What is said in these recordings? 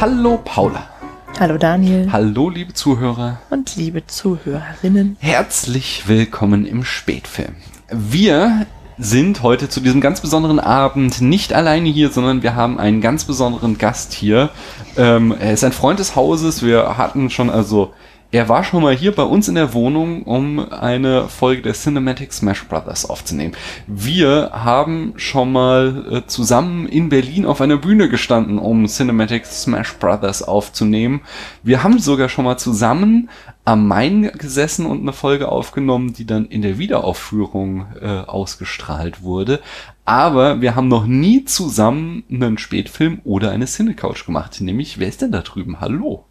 Hallo Paula. Hallo Daniel. Hallo liebe Zuhörer. Und liebe Zuhörerinnen. Herzlich willkommen im Spätfilm. Wir sind heute zu diesem ganz besonderen Abend nicht alleine hier, sondern wir haben einen ganz besonderen Gast hier. Ähm, er ist ein Freund des Hauses. Wir hatten schon also er war schon mal hier bei uns in der Wohnung, um eine Folge der Cinematic Smash Brothers aufzunehmen. Wir haben schon mal äh, zusammen in Berlin auf einer Bühne gestanden, um Cinematic Smash Brothers aufzunehmen. Wir haben sogar schon mal zusammen am Main gesessen und eine Folge aufgenommen, die dann in der Wiederaufführung äh, ausgestrahlt wurde. Aber wir haben noch nie zusammen einen Spätfilm oder eine Cinecouch gemacht. Nämlich, wer ist denn da drüben? Hallo.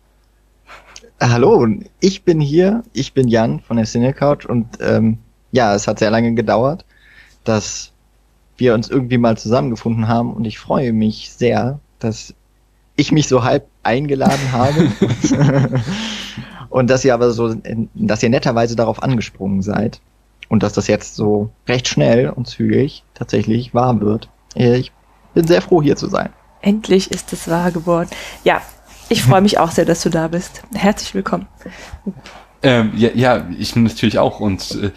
Hallo, ich bin hier, ich bin Jan von der Cinecouch und ähm, ja, es hat sehr lange gedauert, dass wir uns irgendwie mal zusammengefunden haben und ich freue mich sehr, dass ich mich so halb eingeladen habe und dass ihr aber so, dass ihr netterweise darauf angesprungen seid und dass das jetzt so recht schnell und zügig tatsächlich wahr wird. Ich bin sehr froh hier zu sein. Endlich ist es wahr geworden. Ja, ich freue mich auch sehr, dass du da bist. Herzlich willkommen. Ähm, ja, ja, ich natürlich auch. Und äh,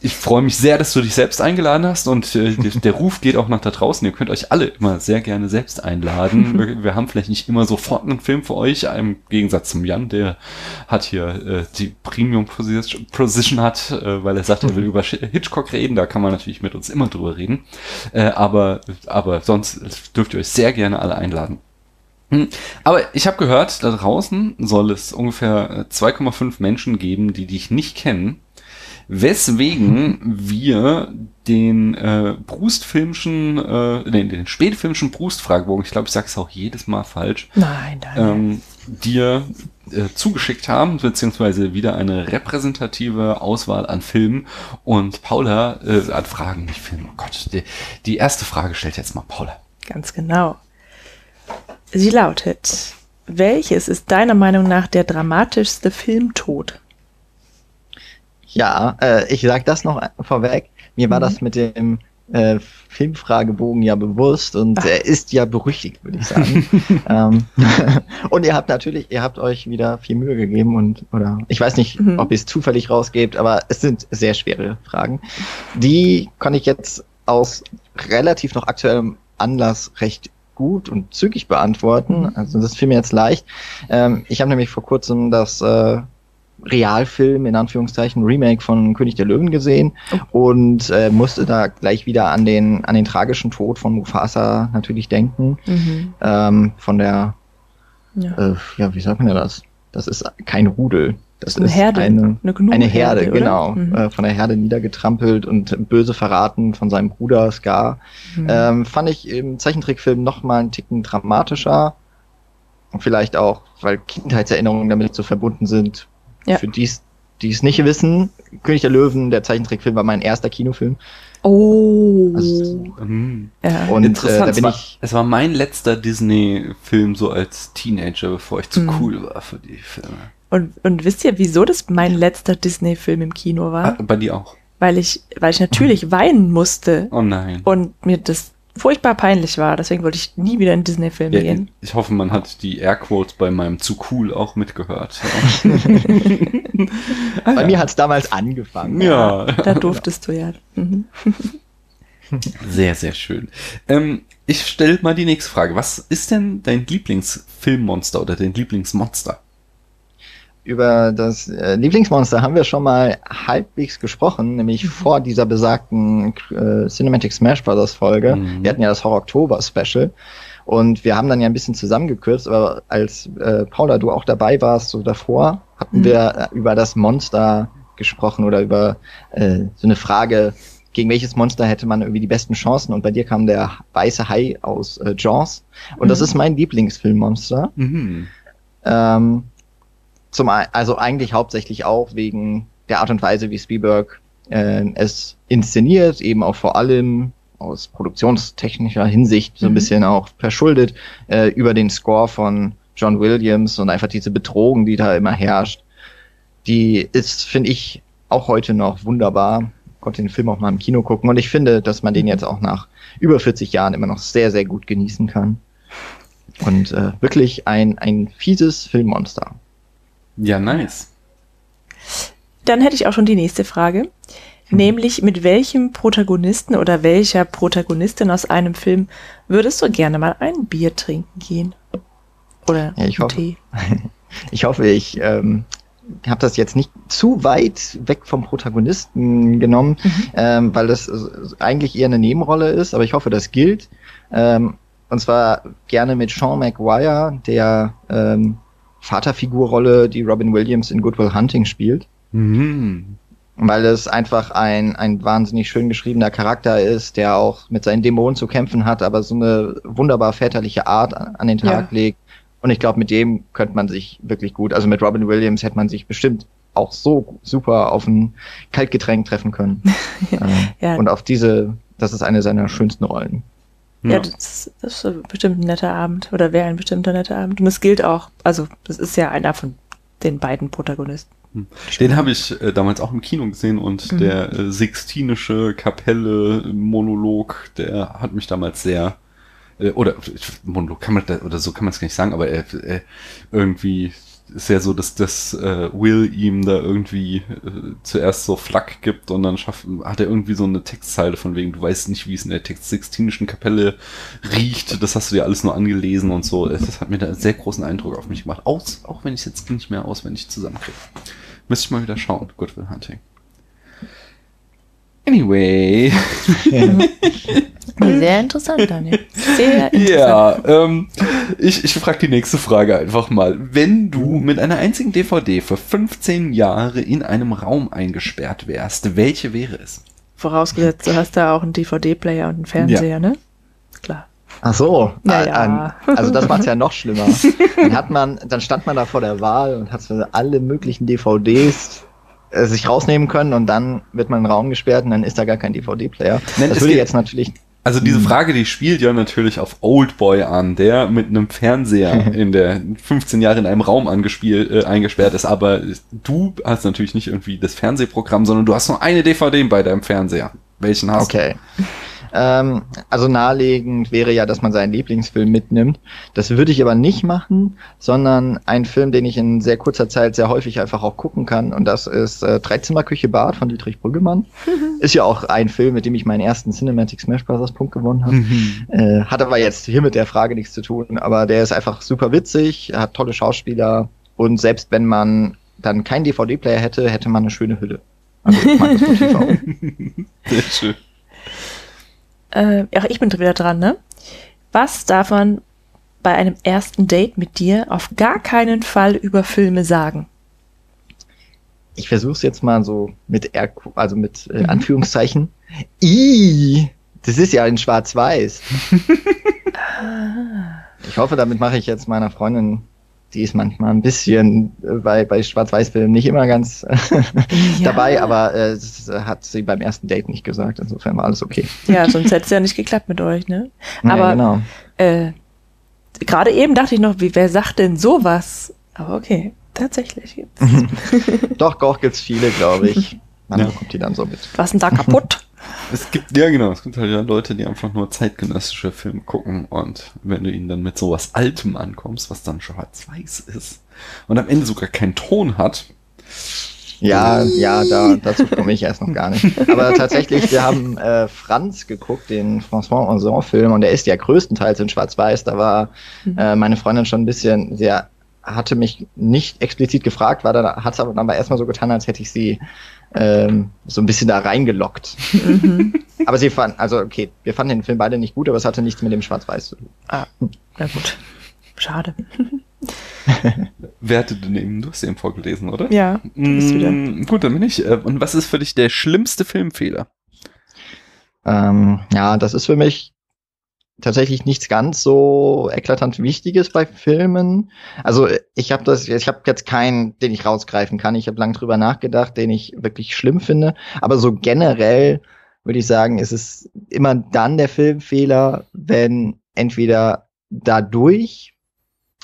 ich freue mich sehr, dass du dich selbst eingeladen hast. Und äh, der Ruf geht auch nach da draußen. Ihr könnt euch alle immer sehr gerne selbst einladen. Wir, wir haben vielleicht nicht immer sofort einen Film für euch. Im Gegensatz zum Jan, der hat hier äh, die Premium Position hat, äh, weil er sagt, er will über Hitchcock reden. Da kann man natürlich mit uns immer drüber reden. Äh, aber, aber sonst dürft ihr euch sehr gerne alle einladen. Hm. Aber ich habe gehört, da draußen soll es ungefähr 2,5 Menschen geben, die dich nicht kennen. Weswegen wir den äh, Brustfilmschen, äh, den, den spätfilmschen Brustfragebogen, ich glaube, ich sage es auch jedes Mal falsch, nein, nein. Ähm, dir äh, zugeschickt haben, beziehungsweise wieder eine repräsentative Auswahl an Filmen. Und Paula äh, an Fragen, nicht Filme. Oh Gott, die, die erste Frage stellt jetzt mal Paula. Ganz genau. Sie lautet, welches ist deiner Meinung nach der dramatischste Filmtod? Ja, äh, ich sag das noch vorweg. Mir war mhm. das mit dem äh, Filmfragebogen ja bewusst und Ach. er ist ja berüchtigt, würde ich sagen. ähm, und ihr habt natürlich, ihr habt euch wieder viel Mühe gegeben und oder ich weiß nicht, mhm. ob ihr es zufällig rausgebt, aber es sind sehr schwere Fragen. Die kann ich jetzt aus relativ noch aktuellem Anlass recht gut und zügig beantworten. Also das fiel mir jetzt leicht. Ähm, ich habe nämlich vor kurzem das äh, Realfilm, in Anführungszeichen, Remake von König der Löwen gesehen oh. und äh, musste da gleich wieder an den, an den tragischen Tod von Mufasa natürlich denken. Mhm. Ähm, von der, ja. Äh, ja, wie sagt man das? Das ist kein Rudel. Das eine ist Herde, eine, eine, eine Herde, Herde genau. Mhm. Äh, von der Herde niedergetrampelt und böse verraten von seinem Bruder Scar. Mhm. Ähm, fand ich im Zeichentrickfilm noch mal einen Ticken dramatischer. Und vielleicht auch, weil Kindheitserinnerungen damit so verbunden sind. Ja. Für die die es nicht wissen, König der Löwen, der Zeichentrickfilm, war mein erster Kinofilm. Oh. Also, mhm. ja. Und Interessant, äh, da bin ich, es war mein letzter Disney-Film so als Teenager, bevor ich zu mhm. cool war für die Filme. Und, und wisst ihr, wieso das mein letzter Disney-Film im Kino war? Ah, bei dir auch. Weil ich, weil ich natürlich weinen musste. Oh nein. Und mir das furchtbar peinlich war. Deswegen wollte ich nie wieder in Disney-Film ja, gehen. Ich hoffe, man hat die Airquotes bei meinem zu cool auch mitgehört. bei ja. mir hat es damals angefangen. Ja. Da durftest du ja. Mhm. Sehr, sehr schön. Ähm, ich stelle mal die nächste Frage. Was ist denn dein Lieblingsfilmmonster oder dein Lieblingsmonster? Über das äh, Lieblingsmonster haben wir schon mal halbwegs gesprochen, nämlich mhm. vor dieser besagten äh, Cinematic Smash Brothers Folge. Mhm. Wir hatten ja das Horror Oktober Special und wir haben dann ja ein bisschen zusammengekürzt, aber als äh, Paula du auch dabei warst, so davor, hatten mhm. wir äh, über das Monster gesprochen oder über äh, so eine Frage, gegen welches Monster hätte man irgendwie die besten Chancen und bei dir kam der weiße Hai aus äh, Jaws und das mhm. ist mein Lieblingsfilmmonster. Mhm. Ähm, zum, also eigentlich hauptsächlich auch wegen der Art und Weise, wie Spielberg äh, es inszeniert, eben auch vor allem aus produktionstechnischer Hinsicht so ein mhm. bisschen auch verschuldet, äh, über den Score von John Williams und einfach diese Bedrohung, die da immer herrscht. Die ist, finde ich, auch heute noch wunderbar. Konnte den Film auch mal im Kino gucken und ich finde, dass man den mhm. jetzt auch nach über 40 Jahren immer noch sehr, sehr gut genießen kann. Und äh, wirklich ein, ein fieses Filmmonster. Ja, nice. Dann hätte ich auch schon die nächste Frage. Nämlich, mit welchem Protagonisten oder welcher Protagonistin aus einem Film würdest du gerne mal ein Bier trinken gehen? Oder Ja, ich einen hoffe- Tee? Ich hoffe, ich ähm, habe das jetzt nicht zu weit weg vom Protagonisten genommen, ähm, weil das eigentlich eher eine Nebenrolle ist, aber ich hoffe, das gilt. Ähm, und zwar gerne mit Sean McGuire, der ähm, Vaterfigurrolle, die Robin Williams in Good Will Hunting spielt. Mhm. Weil es einfach ein, ein wahnsinnig schön geschriebener Charakter ist, der auch mit seinen Dämonen zu kämpfen hat, aber so eine wunderbar väterliche Art an an den Tag Ja. legt. Und ich glaube, mit dem könnte man sich wirklich gut, also mit Robin Williams hätte man sich bestimmt auch so super auf ein Kaltgetränk treffen können. Ähm, Ja. Und auf diese, das ist eine seiner schönsten Rollen. Ja, Ja. das, das ist bestimmt ein netter Abend oder wäre ein bestimmter netter Abend. Und es gilt auch, also das ist ja einer von den beiden Protagonisten. Den habe ich äh, damals auch im Kino gesehen und Mhm. der äh, Sixtinische Kapelle Monolog, der hat mich damals sehr äh, oder Monolog kann man da, oder so kann man es gar nicht sagen, aber irgendwie ist ja so, dass das äh, Will ihm da irgendwie äh, zuerst so Flack gibt und dann schafft, hat er irgendwie so eine Textzeile von wegen, du weißt nicht, wie es in der Text Sixtinischen Kapelle riecht, das hast du dir alles nur angelesen und so. Das hat mir da einen sehr großen Eindruck auf mich gemacht. Aus, auch wenn ich es jetzt nicht mehr auswendig zusammenkriege. Müsste ich mal wieder schauen, Good Will Hunting. Anyway. Sehr interessant, Daniel. Sehr interessant. Ja, ähm, ich, ich frage die nächste Frage einfach mal. Wenn du mit einer einzigen DVD für 15 Jahre in einem Raum eingesperrt wärst, welche wäre es? Vorausgesetzt, du hast da auch einen DVD-Player und einen Fernseher, ne? Klar. Ach so, Ja, äh, ja. ähm, also das macht's ja noch schlimmer. Dann hat man, dann stand man da vor der Wahl und hat alle möglichen DVDs äh, sich rausnehmen können und dann wird man in den Raum gesperrt und dann ist da gar kein DVD-Player. Das würde jetzt natürlich, Also diese Frage, die spielt ja natürlich auf Oldboy an, der mit einem Fernseher in der 15 Jahre in einem Raum angespielt, äh, eingesperrt ist, aber du hast natürlich nicht irgendwie das Fernsehprogramm, sondern du hast nur eine DVD bei deinem Fernseher. Welchen hast okay. Ähm, also naheliegend wäre ja, dass man seinen Lieblingsfilm mitnimmt. Das würde ich aber nicht machen, sondern ein Film, den ich in sehr kurzer Zeit sehr häufig einfach auch gucken kann. Und das ist äh, Dreizimmerküche Bad von Dietrich Brüggemann. ist ja auch ein Film, mit dem ich meinen ersten Cinematic Smash Bros. Punkt gewonnen habe. Äh, hat aber jetzt hier mit der Frage nichts zu tun, aber der ist einfach super witzig, hat tolle Schauspieler und selbst wenn man dann keinen DVD-Player hätte, hätte man eine schöne Hülle. Also ich mag das Motiv auch. Sehr schön. Äh, ja, ich bin wieder dran, ne? Was darf man bei einem ersten Date mit dir auf gar keinen Fall über Filme sagen? Ich versuche es jetzt mal so mit R, also mit äh, Mhm. Anführungszeichen. I, das ist ja in Schwarz-Weiß. Ich hoffe, damit mache ich jetzt meiner Freundin, die ist manchmal ein bisschen äh, bei, bei Schwarz-Weiß-Filmen nicht immer ganz dabei, aber äh, das hat sie beim ersten Date nicht gesagt. Insofern war alles okay. Ja, sonst hätte es ja nicht geklappt mit euch, ne? Ja, Aber- genau. Äh, Gerade eben dachte ich noch, wie, wer sagt denn sowas? Aber okay, tatsächlich gibt's. Doch, doch gibt's viele, glaube ich. Man Ja. bekommt die dann so mit. Was denn da kaputt? Es gibt, ja genau, es gibt halt ja Leute, die einfach nur zeitgenössische Filme gucken und wenn du ihnen dann mit sowas Altem ankommst, was dann schwarz-weiß ist und am Ende sogar keinen Ton hat, Ja, ja, da, dazu komme ich erst noch gar nicht. Aber tatsächlich, wir haben äh, Franz geguckt, den François Ozon-Film, und der ist ja größtenteils in Schwarz-Weiß. Da war äh, meine Freundin schon ein bisschen, sehr hatte mich nicht explizit gefragt, war dann, hat es aber dann aber erstmal so getan, als hätte ich sie ähm, so ein bisschen da reingelockt. mhm. Aber sie fanden, also okay, wir fanden den Film beide nicht gut, aber es hatte nichts mit dem Schwarz-Weiß zu tun. Ah, na gut. Schade. wer hatte denn eben, du hast eben vorgelesen, oder? Ja, du bist wieder. Mm, Gut, dann bin ich. Äh, Und was ist für dich der schlimmste Filmfehler? Ähm, ja, das ist für mich tatsächlich nichts ganz so eklatant Wichtiges bei Filmen. Also ich habe das, ich habe jetzt keinen, den ich rausgreifen kann. Ich habe lang drüber nachgedacht, den ich wirklich schlimm finde. Aber so generell würde ich sagen, ist es immer dann der Filmfehler, wenn entweder dadurch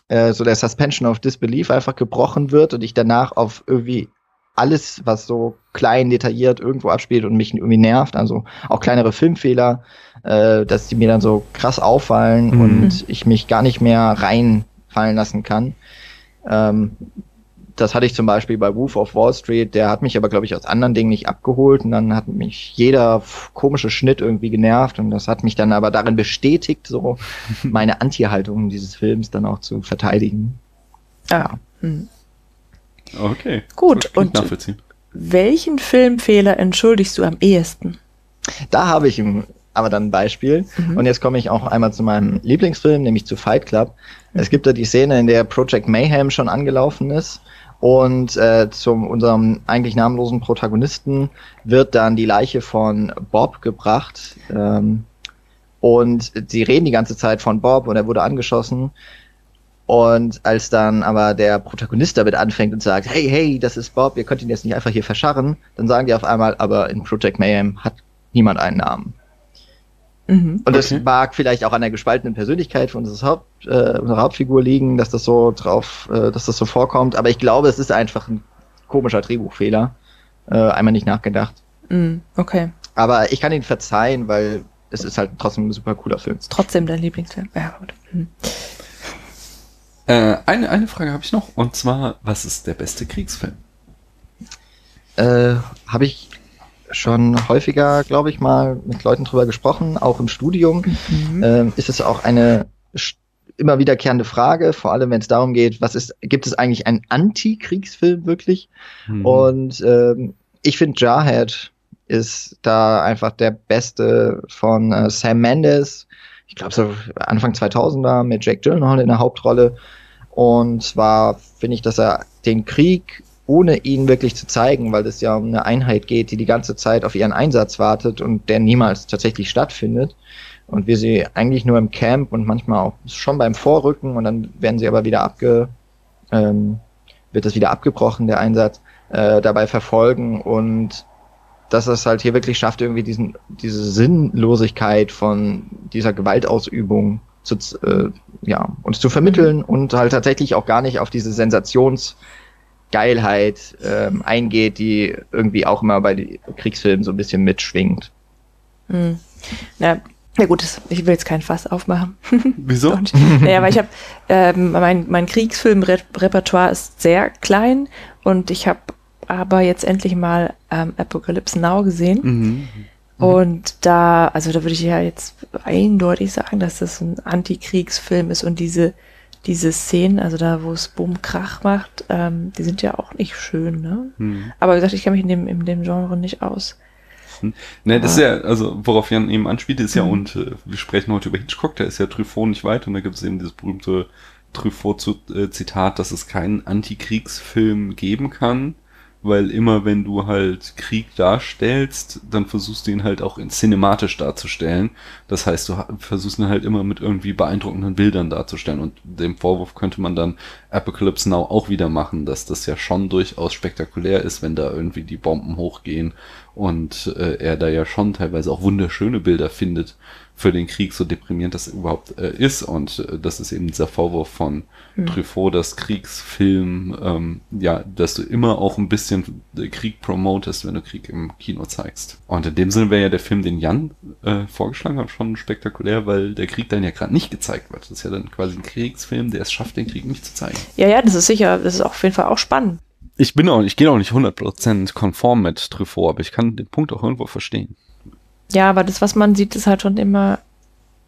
äh, so der Suspension of Disbelief einfach gebrochen wird und ich danach auf irgendwie alles, was so klein detailliert irgendwo abspielt und mich irgendwie nervt, also auch kleinere Filmfehler, äh, dass die mir dann so krass auffallen Mhm. und ich mich gar nicht mehr reinfallen lassen kann. Ähm, das hatte ich zum Beispiel bei Wolf of Wall Street, der hat mich aber, glaube ich, aus anderen Dingen nicht abgeholt und dann hat mich jeder komische Schnitt irgendwie genervt und das hat mich dann aber darin bestätigt, so meine Anti-Haltung dieses Films dann auch zu verteidigen. Ah. Hm. Okay. Gut, und- nachvollziehen. Welchen Filmfehler entschuldigst du am ehesten? Da habe ich aber dann ein Beispiel. Mhm. Und jetzt komme ich auch einmal zu meinem Lieblingsfilm, nämlich zu Fight Club. Es gibt da die Szene, in der Project Mayhem schon angelaufen ist. Und äh, zum unserem eigentlich namenlosen Protagonisten wird dann die Leiche von Bob gebracht. Ähm, und sie reden die ganze Zeit von Bob und er wurde angeschossen. Und als dann aber der Protagonist damit anfängt und sagt, hey, hey, das ist Bob, ihr könnt ihn jetzt nicht einfach hier verscharren, dann sagen die auf einmal, aber in Project Mayhem hat niemand einen Namen. Mhm. Und das Okay. mag vielleicht auch an der gespaltenen Persönlichkeit von Haupt, äh, unserer Hauptfigur liegen, dass das so drauf, äh, dass das so vorkommt. Aber ich glaube, es ist einfach ein komischer Drehbuchfehler. Äh, einmal nicht nachgedacht. Mhm. Okay. Aber ich kann ihn verzeihen, weil es ist halt trotzdem ein super cooler Film. Ist trotzdem dein Lieblingsfilm. Ja, gut. Mhm. Äh, eine, eine Frage habe ich noch, und zwar, was ist der beste Kriegsfilm? Äh, Habe ich schon häufiger, glaube ich, mal mit Leuten drüber gesprochen, auch im Studium. Mhm. ähm, ist es auch eine immer wiederkehrende Frage, vor allem wenn es darum geht, was ist, gibt es eigentlich einen Anti-Kriegsfilm wirklich? Hm. Und ähm, ich finde Jarhead ist da einfach der beste von äh, Sam Mendes. Ich glaube so Anfang 2000er mit Jake Gyllenhaal in der Hauptrolle. Und zwar finde ich, dass er den Krieg ohne ihn wirklich zu zeigen, weil es ja um eine Einheit geht, die die ganze Zeit auf ihren Einsatz wartet und der niemals tatsächlich stattfindet. Und wir sie eigentlich nur im Camp und manchmal auch schon beim Vorrücken und dann werden sie aber wieder abge, ähm, wird das wieder abgebrochen, der Einsatz, äh, dabei verfolgen und dass es halt hier wirklich schafft, irgendwie diesen, diese Sinnlosigkeit von dieser Gewaltausübung zu, äh, ja, uns zu vermitteln und halt tatsächlich auch gar nicht auf diese Sensationsgeilheit ähm, eingeht, die irgendwie auch immer bei den Kriegsfilmen so ein bisschen mitschwingt. Mhm. Na, na gut, ich will jetzt kein Fass aufmachen. Wieso? Naja, weil ich habe, ähm, mein, mein Kriegsfilmrepertoire ist sehr klein und ich habe aber jetzt endlich mal ähm, Apocalypse Now gesehen. Mhm. Und da, also da würde ich ja jetzt eindeutig sagen, dass das ein Antikriegsfilm ist und diese, diese Szenen, also da, wo es Bumm Krach macht, ähm, die sind ja auch nicht schön, ne? Mhm. Aber wie gesagt, ich kenne mich in dem, in dem Genre nicht aus. Ne, das ist ja, also worauf Jan eben anspielt, ist ja, Mhm. und äh, wir sprechen heute über Hitchcock, da ist ja Truffaut nicht weit und da gibt es eben dieses berühmte Truffaut-Zitat, dass es keinen Antikriegsfilm geben kann, weil immer wenn du halt Krieg darstellst, dann versuchst du ihn halt auch in cinematisch darzustellen. Das heißt, du versuchst ihn halt immer mit irgendwie beeindruckenden Bildern darzustellen und dem Vorwurf könnte man dann Apocalypse Now auch wieder machen, dass das ja schon durchaus spektakulär ist, wenn da irgendwie die Bomben hochgehen und äh, er da ja schon teilweise auch wunderschöne Bilder findet für den Krieg, so deprimierend das überhaupt äh, ist. Und äh, das ist eben dieser Vorwurf von Hm. Truffaut, dass Kriegsfilm, ähm, ja, dass du immer auch ein bisschen Krieg promotest, wenn du Krieg im Kino zeigst. Und in dem Sinne wäre ja der Film, den Jan äh, vorgeschlagen hat, schon spektakulär, weil der Krieg dann ja gerade nicht gezeigt wird. Das ist ja dann quasi ein Kriegsfilm, der es schafft, den Krieg nicht zu zeigen. Ja, ja, das ist sicher, das ist auf jeden Fall auch spannend. Ich bin auch, ich gehe auch nicht 100% konform mit Truffaut, aber ich kann den Punkt auch irgendwo verstehen. Ja, aber das, was man sieht, ist halt schon immer,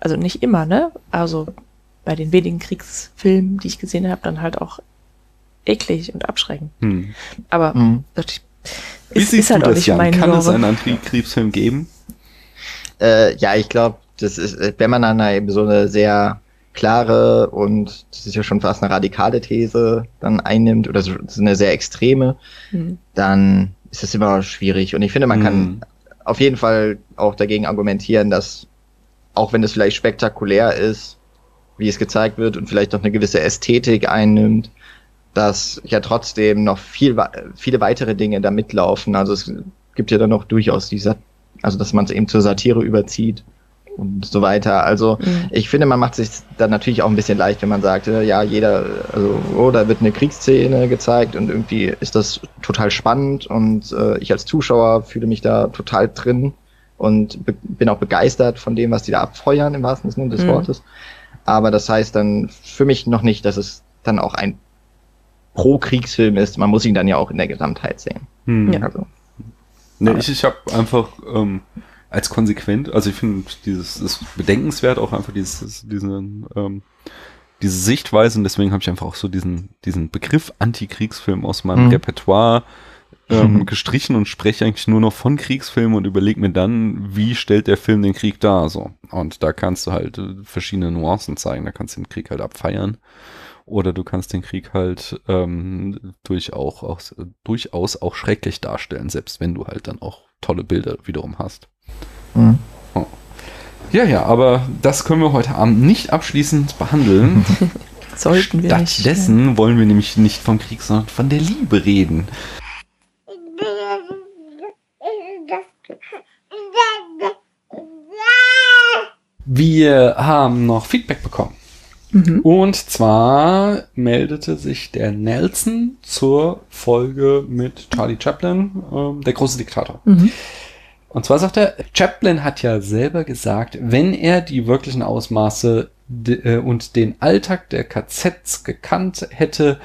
also nicht immer, ne? Also bei den wenigen Kriegsfilmen, die ich gesehen habe, dann halt auch eklig und abschreckend. Hm. Aber Mhm. das Wie ist, siehst ist halt du auch das, nicht Jan? mein Kann es Genre. einen Antikriegsfilm geben? Äh, ja, ich glaube, das ist, wenn man dann eben so eine sehr klare und das ist ja schon fast eine radikale These dann einnimmt oder so, so eine sehr extreme, Hm. dann ist es immer schwierig. Und ich finde, man kann auf jeden Fall auch dagegen argumentieren, dass auch wenn es vielleicht spektakulär ist, wie es gezeigt wird und vielleicht auch eine gewisse Ästhetik einnimmt, dass ja trotzdem noch viel, viele weitere Dinge da mitlaufen. Also es gibt ja dann noch durchaus die, Sat also dass man es eben zur Satire überzieht und so weiter. Also Mhm. ich finde, man macht sich dann natürlich auch ein bisschen leicht, wenn man sagt, äh, ja, jeder, also, oh, da wird eine Kriegsszene gezeigt und irgendwie ist das total spannend und äh, ich als Zuschauer fühle mich da total drin und be bin auch begeistert von dem, was die da abfeuern, im wahrsten Sinne des Mhm. Wortes. Aber das heißt dann für mich noch nicht, dass es dann auch ein Pro-Kriegsfilm ist. Man muss ihn dann ja auch in der Gesamtheit sehen. Hm. Ja. Also, Nee, ich, ich habe einfach ähm, als konsequent, also ich finde dieses ist bedenkenswert auch einfach dieses diesen ähm, diese Sichtweise und deswegen habe ich einfach auch so diesen diesen Begriff Antikriegsfilm aus meinem Mhm. Repertoire ähm, gestrichen und spreche eigentlich nur noch von Kriegsfilmen und überlege mir dann, wie stellt der Film den Krieg dar so und da kannst du halt äh, verschiedene Nuancen zeigen, da kannst du den Krieg halt abfeiern oder du kannst den Krieg halt ähm, durch auch, auch, durchaus auch schrecklich darstellen, selbst wenn du halt dann auch tolle Bilder wiederum hast. Mhm. Ja, ja, aber das können wir heute Abend nicht abschließend behandeln. Sollten wir nicht. Stattdessen wollen wir nämlich nicht vom Krieg, sondern von der Liebe reden. Wir haben noch Feedback bekommen. Mhm. Und zwar meldete sich der Nelson zur Folge mit Charlie Chaplin, ähm, der große Diktator. Mhm. Und zwar sagt er, Chaplin hat ja selber gesagt, wenn er die wirklichen Ausmaße äh, und den Alltag der KZs gekannt hätte,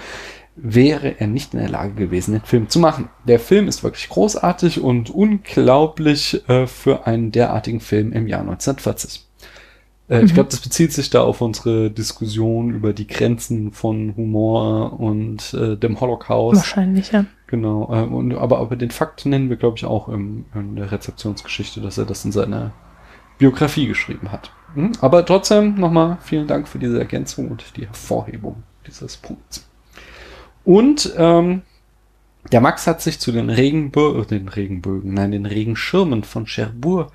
wäre er nicht in der Lage gewesen, den Film zu machen. Der Film ist wirklich großartig und unglaublich äh, für einen derartigen Film im Jahr 1940. Äh, Ich Mhm. glaube, das bezieht sich da auf unsere Diskussion über die Grenzen von Humor und äh, dem Holocaust. Wahrscheinlich, ja. Genau, äh, und, aber, aber den Fakt nennen wir, glaube ich, auch im, in der Rezeptionsgeschichte, dass er das in seiner Biografie geschrieben hat. Hm? Aber trotzdem nochmal vielen Dank für diese Ergänzung und die Hervorhebung dieses Punkts. Und ähm, der Max hat sich zu den Regenbö den Regenbögen, nein, den Regenschirmen von Cherbourg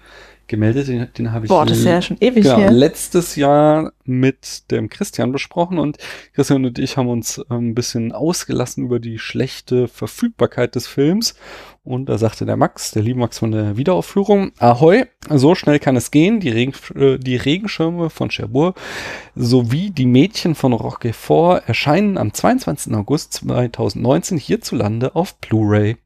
gemeldet. Den, den habe ich Boah, das ist ja schon ewig Genau, her. letztes Jahr mit dem Christian besprochen und Christian und ich haben uns ähm, ein bisschen ausgelassen über die schlechte Verfügbarkeit des Films. Und da sagte der Max, der liebe Max von der Wiederaufführung, Ahoi, so schnell kann es gehen. Die, Regen, äh, die Regenschirme von Cherbourg sowie die Mädchen von Roquefort erscheinen am 22. August 2019 hierzulande auf Blu-ray.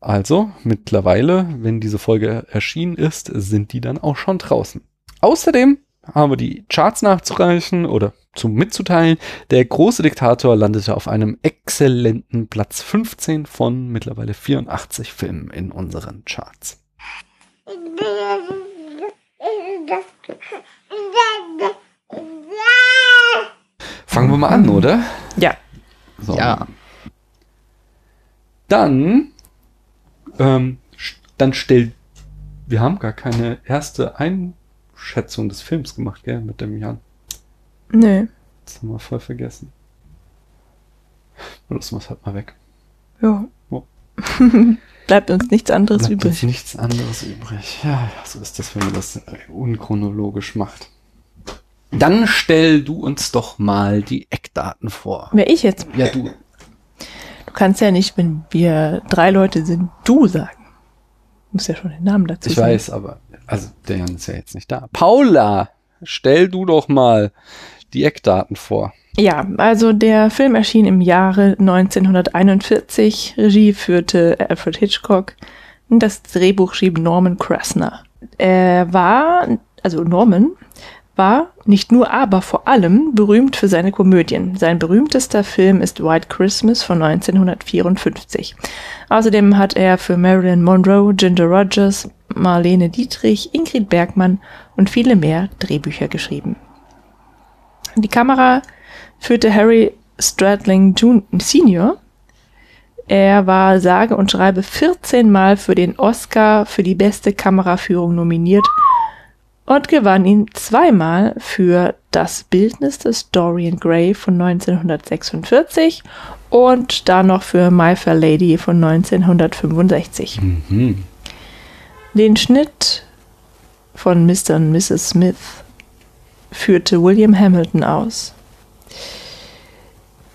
Also mittlerweile, wenn diese Folge erschienen ist, sind die dann auch schon draußen. Außerdem haben wir die Charts nachzureichen oder zum mitzuteilen. Der große Diktator landete auf einem exzellenten Platz 15 von mittlerweile 84 Filmen in unseren Charts. Fangen wir mal an, oder? Ja. So. Ja. Dann, ähm, dann stellt, wir haben gar keine erste Einschätzung des Films gemacht, gell, mit dem Jan. Nö. Das haben wir voll vergessen. Lassen wir es halt mal weg. Ja. Oh. Bleibt uns nichts anderes Bleibt uns übrig. nichts anderes übrig. Ja, ja, so ist das, wenn man das äh, unchronologisch macht. Dann stell du uns doch mal die Eckdaten vor. Wer ich jetzt? Ja, du. Kannst ja nicht, wenn wir drei Leute sind, du sagen. Du musst ja schon den Namen dazu Ich sagen. weiß, aber, also, der Jan ist ja jetzt nicht da. Paula, stell du doch mal die Eckdaten vor. Ja, also der Film erschien im Jahre 1941. Regie führte Alfred Hitchcock. Und Das Drehbuch schrieb Norman Krasner. Er war, also Norman, war nicht nur, aber vor allem berühmt für seine Komödien. Sein berühmtester Film ist White Christmas von 1954. Außerdem hat er für Marilyn Monroe, Ginger Rogers, Marlene Dietrich, Ingrid Bergmann und viele mehr Drehbücher geschrieben. Die Kamera führte Harry Stradling Jun Senior. Er war sage und schreibe 14 Mal für den Oscar für die beste Kameraführung nominiert und gewann ihn zweimal für das Bildnis des Dorian Gray von 1946 und dann noch für My Fair Lady von 1965. Mhm. Den Schnitt von Mr. und Mrs. Smith führte William Hamilton aus.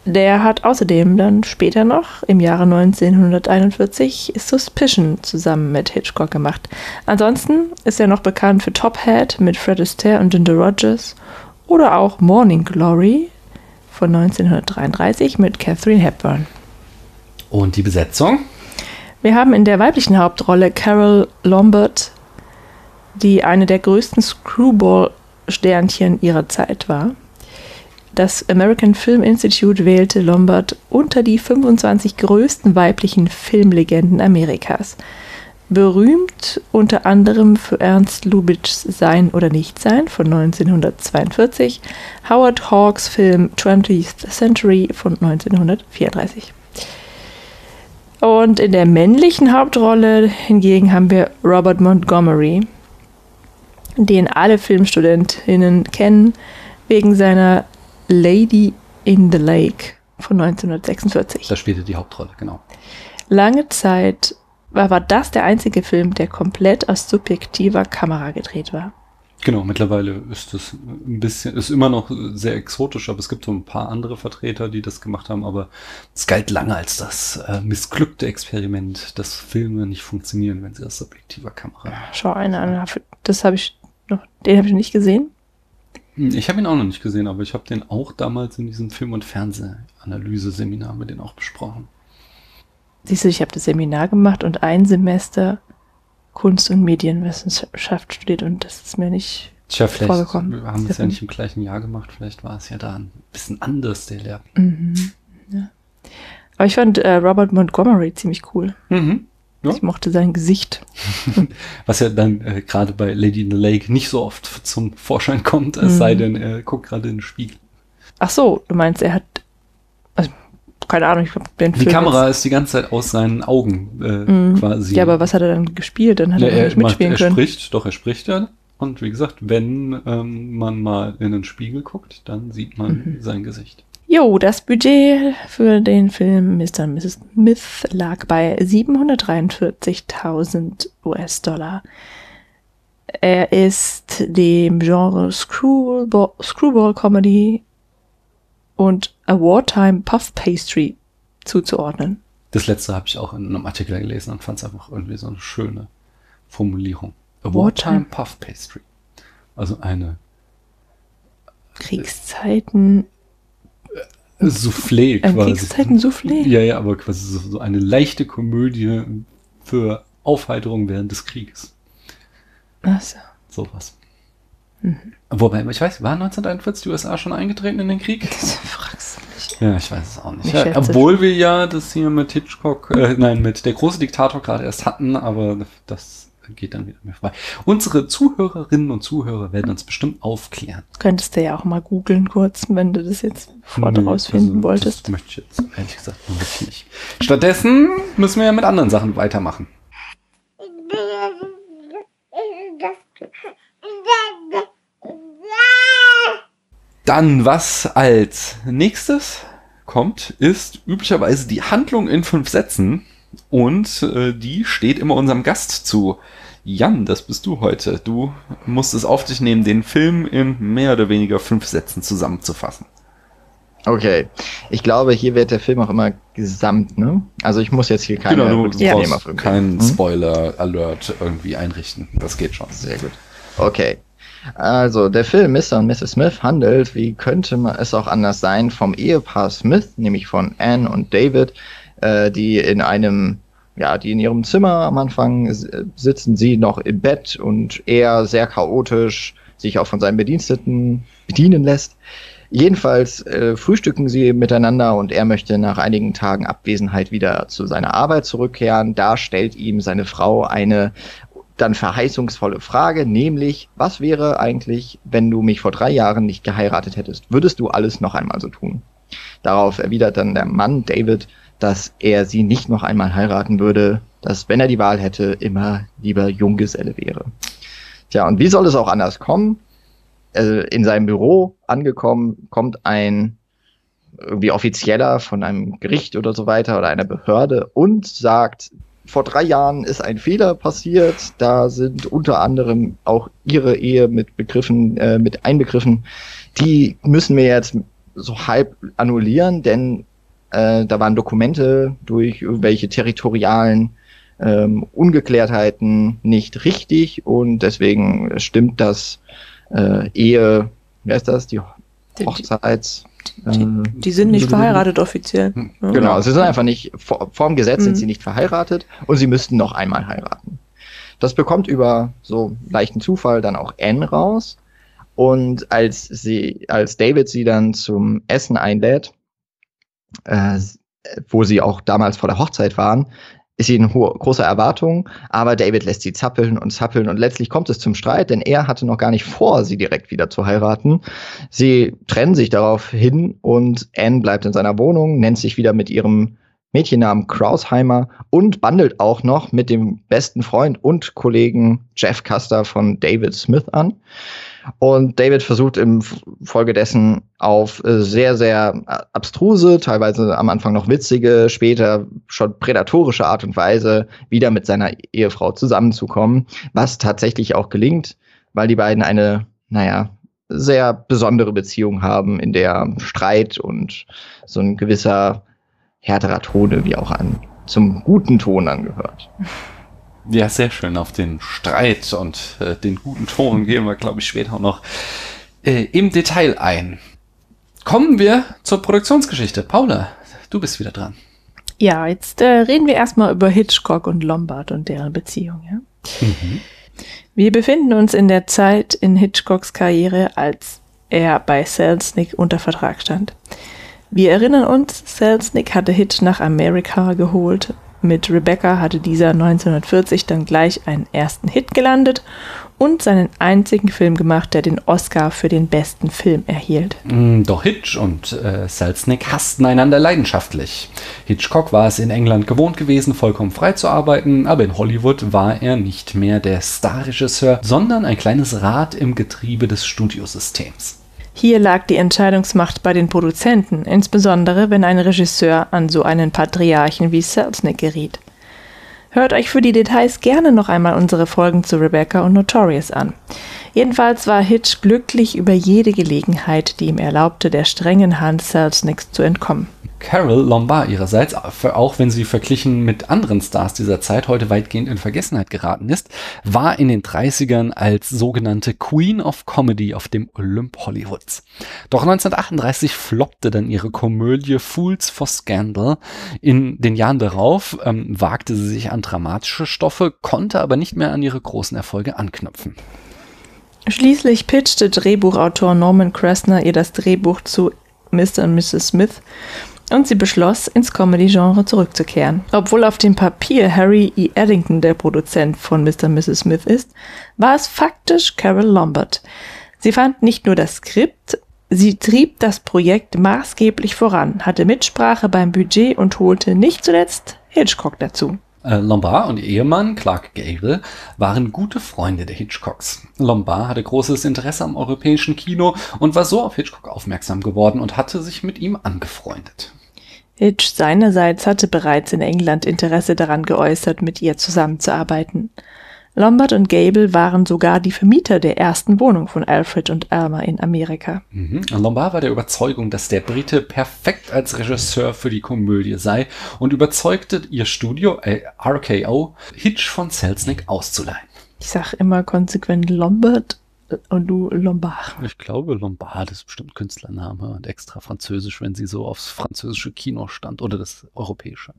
Der hat außerdem dann später noch im Jahre 1941 Suspicion zusammen mit Hitchcock gemacht. Ansonsten ist er noch bekannt für Top Hat mit Fred Astaire und Ginger Rogers oder auch Morning Glory von 1933 mit Catherine Hepburn. Und die Besetzung? Wir haben in der weiblichen Hauptrolle Carol Lombard, die eine der größten Screwball-Sternchen ihrer Zeit war. Das American Film Institute wählte Lombard unter die 25 größten weiblichen Filmlegenden Amerikas. Berühmt unter anderem für Ernst Lubitschs Sein oder Nichtsein von 1942, Howard Hawks Film 20th Century von 1934. Und in der männlichen Hauptrolle hingegen haben wir Robert Montgomery, den alle Filmstudentinnen kennen, wegen seiner Lady in the Lake von 1946. Da spielte die Hauptrolle, genau. Lange Zeit war, war das der einzige Film, der komplett aus subjektiver Kamera gedreht war. Genau, mittlerweile ist es ein bisschen, ist immer noch sehr exotisch, aber es gibt so ein paar andere Vertreter, die das gemacht haben, aber es galt lange als das äh, missglückte Experiment, dass Filme nicht funktionieren, wenn sie aus subjektiver Kamera. Schau einen an, das habe ich noch, den habe ich nicht gesehen. Hm, ich habe ihn auch noch nicht gesehen, aber ich habe den auch damals in diesem Film- und Fernsehanalyse-Seminar mit den auch besprochen. Siehst du, ich habe das Seminar gemacht und ein Semester Kunst- und Medienwissenschaft studiert und das ist mir nicht Tja, vielleicht vorgekommen. Wir haben es ja nicht im gleichen Jahr gemacht, vielleicht war es ja da ein bisschen anders, der Lehr. Mhm. Ja. Aber ich fand äh, Robert Montgomery ziemlich cool. Mhm. Ja. Ich mochte sein Gesicht. Was ja dann äh, gerade bei Lady in the Lake nicht so oft zum Vorschein kommt, es Mhm. sei denn, er guckt gerade in den Spiegel. Ach so, du meinst, er hat. Also, keine Ahnung, ich habe den Die Film Kamera ist die ganze Zeit aus seinen Augen äh, Mhm. quasi. Ja, aber was hat er dann gespielt? Dann hat Ja, er, er, nicht macht, mitspielen er können. spricht, doch er spricht ja. Und wie gesagt, wenn ähm, man mal in den Spiegel guckt, dann sieht man Mhm. sein Gesicht. Jo, das Budget für den Film Mr. und Mrs. Smith lag bei 743.000 US-Dollar. Er ist dem Genre Screwball, Screwball Comedy und a Wartime Puff Pastry zuzuordnen. Das letzte habe ich auch in einem Artikel gelesen und fand es einfach irgendwie so eine schöne Formulierung. A Wartime. wartime puff pastry. Also eine Kriegszeiten, Soufflé ein quasi. Kriegszeiten Soufflé. Ja, ja, aber quasi so, so eine leichte Komödie für Aufheiterung während des Krieges. Ach so. Sowas. Mhm. Wobei, ich weiß, war 1941 die USA schon eingetreten in den Krieg? Das fragst du mich. Ja, ich weiß es auch nicht. Ich Ja, obwohl wir ja das hier mit Hitchcock, äh, nein, mit der große Diktator gerade erst hatten, aber das geht dann wieder mehr vorbei. Unsere Zuhörerinnen und Zuhörer werden uns bestimmt aufklären. Könntest du ja auch mal googeln kurz, wenn du das jetzt Nö, rausfinden also, wolltest. Das möchte ich jetzt ehrlich gesagt nicht. Stattdessen müssen wir ja mit anderen Sachen weitermachen. Dann, was als nächstes kommt, ist üblicherweise die Handlung in fünf Sätzen. Und äh, die steht immer unserem Gast zu. Jan, das bist du heute. Du musst es auf dich nehmen, den Film in mehr oder weniger fünf Sätzen zusammenzufassen. Okay. Ich glaube, hier wird der Film auch immer gesamt, ne? Also ich muss jetzt hier keine genau, du irgendwie. keinen Hm? Spoiler-Alert irgendwie einrichten. Das geht schon. Sehr gut. Okay. Also, der Film Mr. und Mrs. Smith handelt, wie könnte man es auch anders sein, vom Ehepaar Smith, nämlich von Anne und David, äh, die in einem, ja, die in ihrem Zimmer am Anfang äh, sitzen sie noch im Bett und er sehr chaotisch sich auch von seinen Bediensteten bedienen lässt. Jedenfalls äh, frühstücken sie miteinander und er möchte nach einigen Tagen Abwesenheit wieder zu seiner Arbeit zurückkehren. Da stellt ihm seine Frau eine dann verheißungsvolle Frage, nämlich, was wäre eigentlich, wenn du mich vor drei Jahren nicht geheiratet hättest? Würdest du alles noch einmal so tun? Darauf erwidert dann der Mann David, dass er sie nicht noch einmal heiraten würde, dass, wenn er die Wahl hätte, immer lieber Junggeselle wäre. Tja, und wie soll es auch anders kommen? Äh, in seinem Büro angekommen, kommt ein irgendwie offizieller von einem Gericht oder so weiter oder einer Behörde und sagt, vor drei Jahren ist ein Fehler passiert. Da sind unter anderem auch ihre Ehe mit begriffen, äh, mit einbegriffen. Die müssen wir jetzt so halb annullieren, denn äh, da waren Dokumente durch welche territorialen ähm, Ungeklärtheiten nicht richtig und deswegen stimmt das äh, Ehe, wer ist das, die Hochzeits... Die, die, sind nicht verheiratet offiziell. Hm. Genau, sie sind einfach nicht, vor, vorm Gesetz mhm. sind sie nicht verheiratet und sie müssten noch einmal heiraten. Das bekommt über so leichten Zufall dann auch Anne raus. Und als sie, als David sie dann zum Essen einlädt, äh, wo sie auch damals vor der Hochzeit waren, ist sie in hohe, großer Erwartung, aber David lässt sie zappeln und zappeln und letztlich kommt es zum Streit, denn er hatte noch gar nicht vor, sie direkt wieder zu heiraten. Sie trennen sich darauf hin und Anne bleibt in seiner Wohnung, nennt sich wieder mit ihrem Mädchennamen Krausheimer und bandelt auch noch mit dem besten Freund und Kollegen Jeff Custer von David Smith an. Und David versucht im Folge dessen auf äh, sehr, sehr abstruse, teilweise am Anfang noch witzige, später schon prädatorische Art und Weise wieder mit seiner Ehefrau zusammenzukommen, was tatsächlich auch gelingt, weil die beiden eine, naja, sehr besondere Beziehung haben, in der Streit und so ein gewisser härterer Tone wie auch an zum guten Ton angehört. Ja, sehr schön. Auf den Streit und äh, den guten Ton gehen wir, glaube ich, später auch noch äh, im Detail ein. Kommen wir zur Produktionsgeschichte. Paula, du bist wieder dran. Ja, jetzt äh, reden wir erstmal über Hitchcock und Lombard und deren Beziehung. Ja? Mhm. Wir befinden uns in der Zeit in Hitchcocks Karriere, als er bei Selznick unter Vertrag stand. Wir erinnern uns, Selznick hatte Hitch nach Amerika geholt mit Rebecca hatte dieser 1940 dann gleich einen ersten Hit gelandet und seinen einzigen Film gemacht, der den Oscar für den besten Film erhielt. Mm, doch Hitch und äh, Selznick hassten einander leidenschaftlich. Hitchcock war es in England gewohnt gewesen, vollkommen frei zu arbeiten, aber in Hollywood war er nicht mehr der Starregisseur, sondern ein kleines Rad im Getriebe des Studiosystems. Hier lag die Entscheidungsmacht bei den Produzenten, insbesondere wenn ein Regisseur an so einen Patriarchen wie Selznick geriet. Hört euch für die Details gerne noch einmal unsere Folgen zu Rebecca und Notorious an. Jedenfalls war Hitch glücklich über jede Gelegenheit, die ihm erlaubte, der strengen Hand Selznicks zu entkommen. Carol Lombard ihrerseits, auch wenn sie verglichen mit anderen Stars dieser Zeit heute weitgehend in Vergessenheit geraten ist, war in den 30ern als sogenannte Queen of Comedy auf dem Olymp Hollywoods. Doch 1938 floppte dann ihre Komödie Fools for Scandal. In den Jahren darauf ähm, wagte sie sich an dramatische Stoffe, konnte aber nicht mehr an ihre großen Erfolge anknüpfen. Schließlich pitchte Drehbuchautor Norman Kressner ihr das Drehbuch zu Mr. und Mrs. Smith und sie beschloss, ins Comedy-Genre zurückzukehren. Obwohl auf dem Papier Harry E. Eddington der Produzent von Mr. und Mrs. Smith ist, war es faktisch Carol Lombard. Sie fand nicht nur das Skript, sie trieb das Projekt maßgeblich voran, hatte Mitsprache beim Budget und holte nicht zuletzt Hitchcock dazu. Äh, Lombard und ihr Ehemann Clark Gable waren gute Freunde der Hitchcocks. Lombard hatte großes Interesse am europäischen Kino und war so auf Hitchcock aufmerksam geworden und hatte sich mit ihm angefreundet. Hitch seinerseits hatte bereits in England Interesse daran geäußert, mit ihr zusammenzuarbeiten. Lombard und Gable waren sogar die Vermieter der ersten Wohnung von Alfred und Alma in Amerika. Mhm. Lombard war der Überzeugung, dass der Brite perfekt als Regisseur für die Komödie sei und überzeugte ihr Studio äh, RKO, Hitch von Selznick auszuleihen. Ich sag immer konsequent Lombard und du Lombard. Ich glaube, Lombard ist bestimmt Künstlername und extra französisch, wenn sie so aufs französische Kino stand oder das europäische.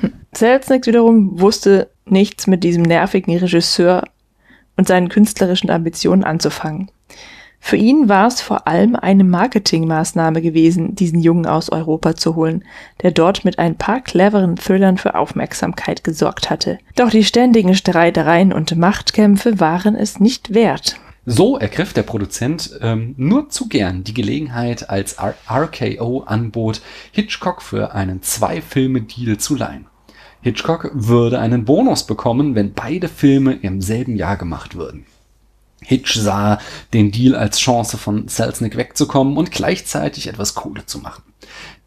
Selznick wiederum wusste nichts mit diesem nervigen Regisseur und seinen künstlerischen Ambitionen anzufangen. Für ihn war es vor allem eine Marketingmaßnahme gewesen, diesen Jungen aus Europa zu holen, der dort mit ein paar cleveren Thrillern für Aufmerksamkeit gesorgt hatte. Doch die ständigen Streitereien und Machtkämpfe waren es nicht wert. So ergriff der Produzent ähm, nur zu gern die Gelegenheit, als R RKO anbot, Hitchcock für einen Zwei-Filme-Deal zu leihen. Hitchcock würde einen Bonus bekommen, wenn beide Filme im selben Jahr gemacht würden. Hitch sah den Deal als Chance von Selznick wegzukommen und gleichzeitig etwas Kohle zu machen.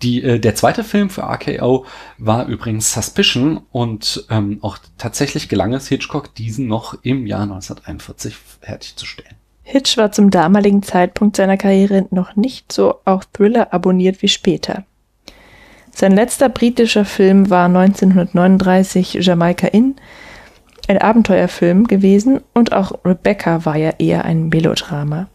Die, äh, der zweite Film für RKO war übrigens Suspicion und ähm, auch tatsächlich gelang es Hitchcock, diesen noch im Jahr 1941 fertigzustellen. Hitch war zum damaligen Zeitpunkt seiner Karriere noch nicht so auch Thriller abonniert wie später. Sein letzter britischer Film war 1939 Jamaika Inn, ein Abenteuerfilm gewesen und auch Rebecca war ja eher ein Melodrama.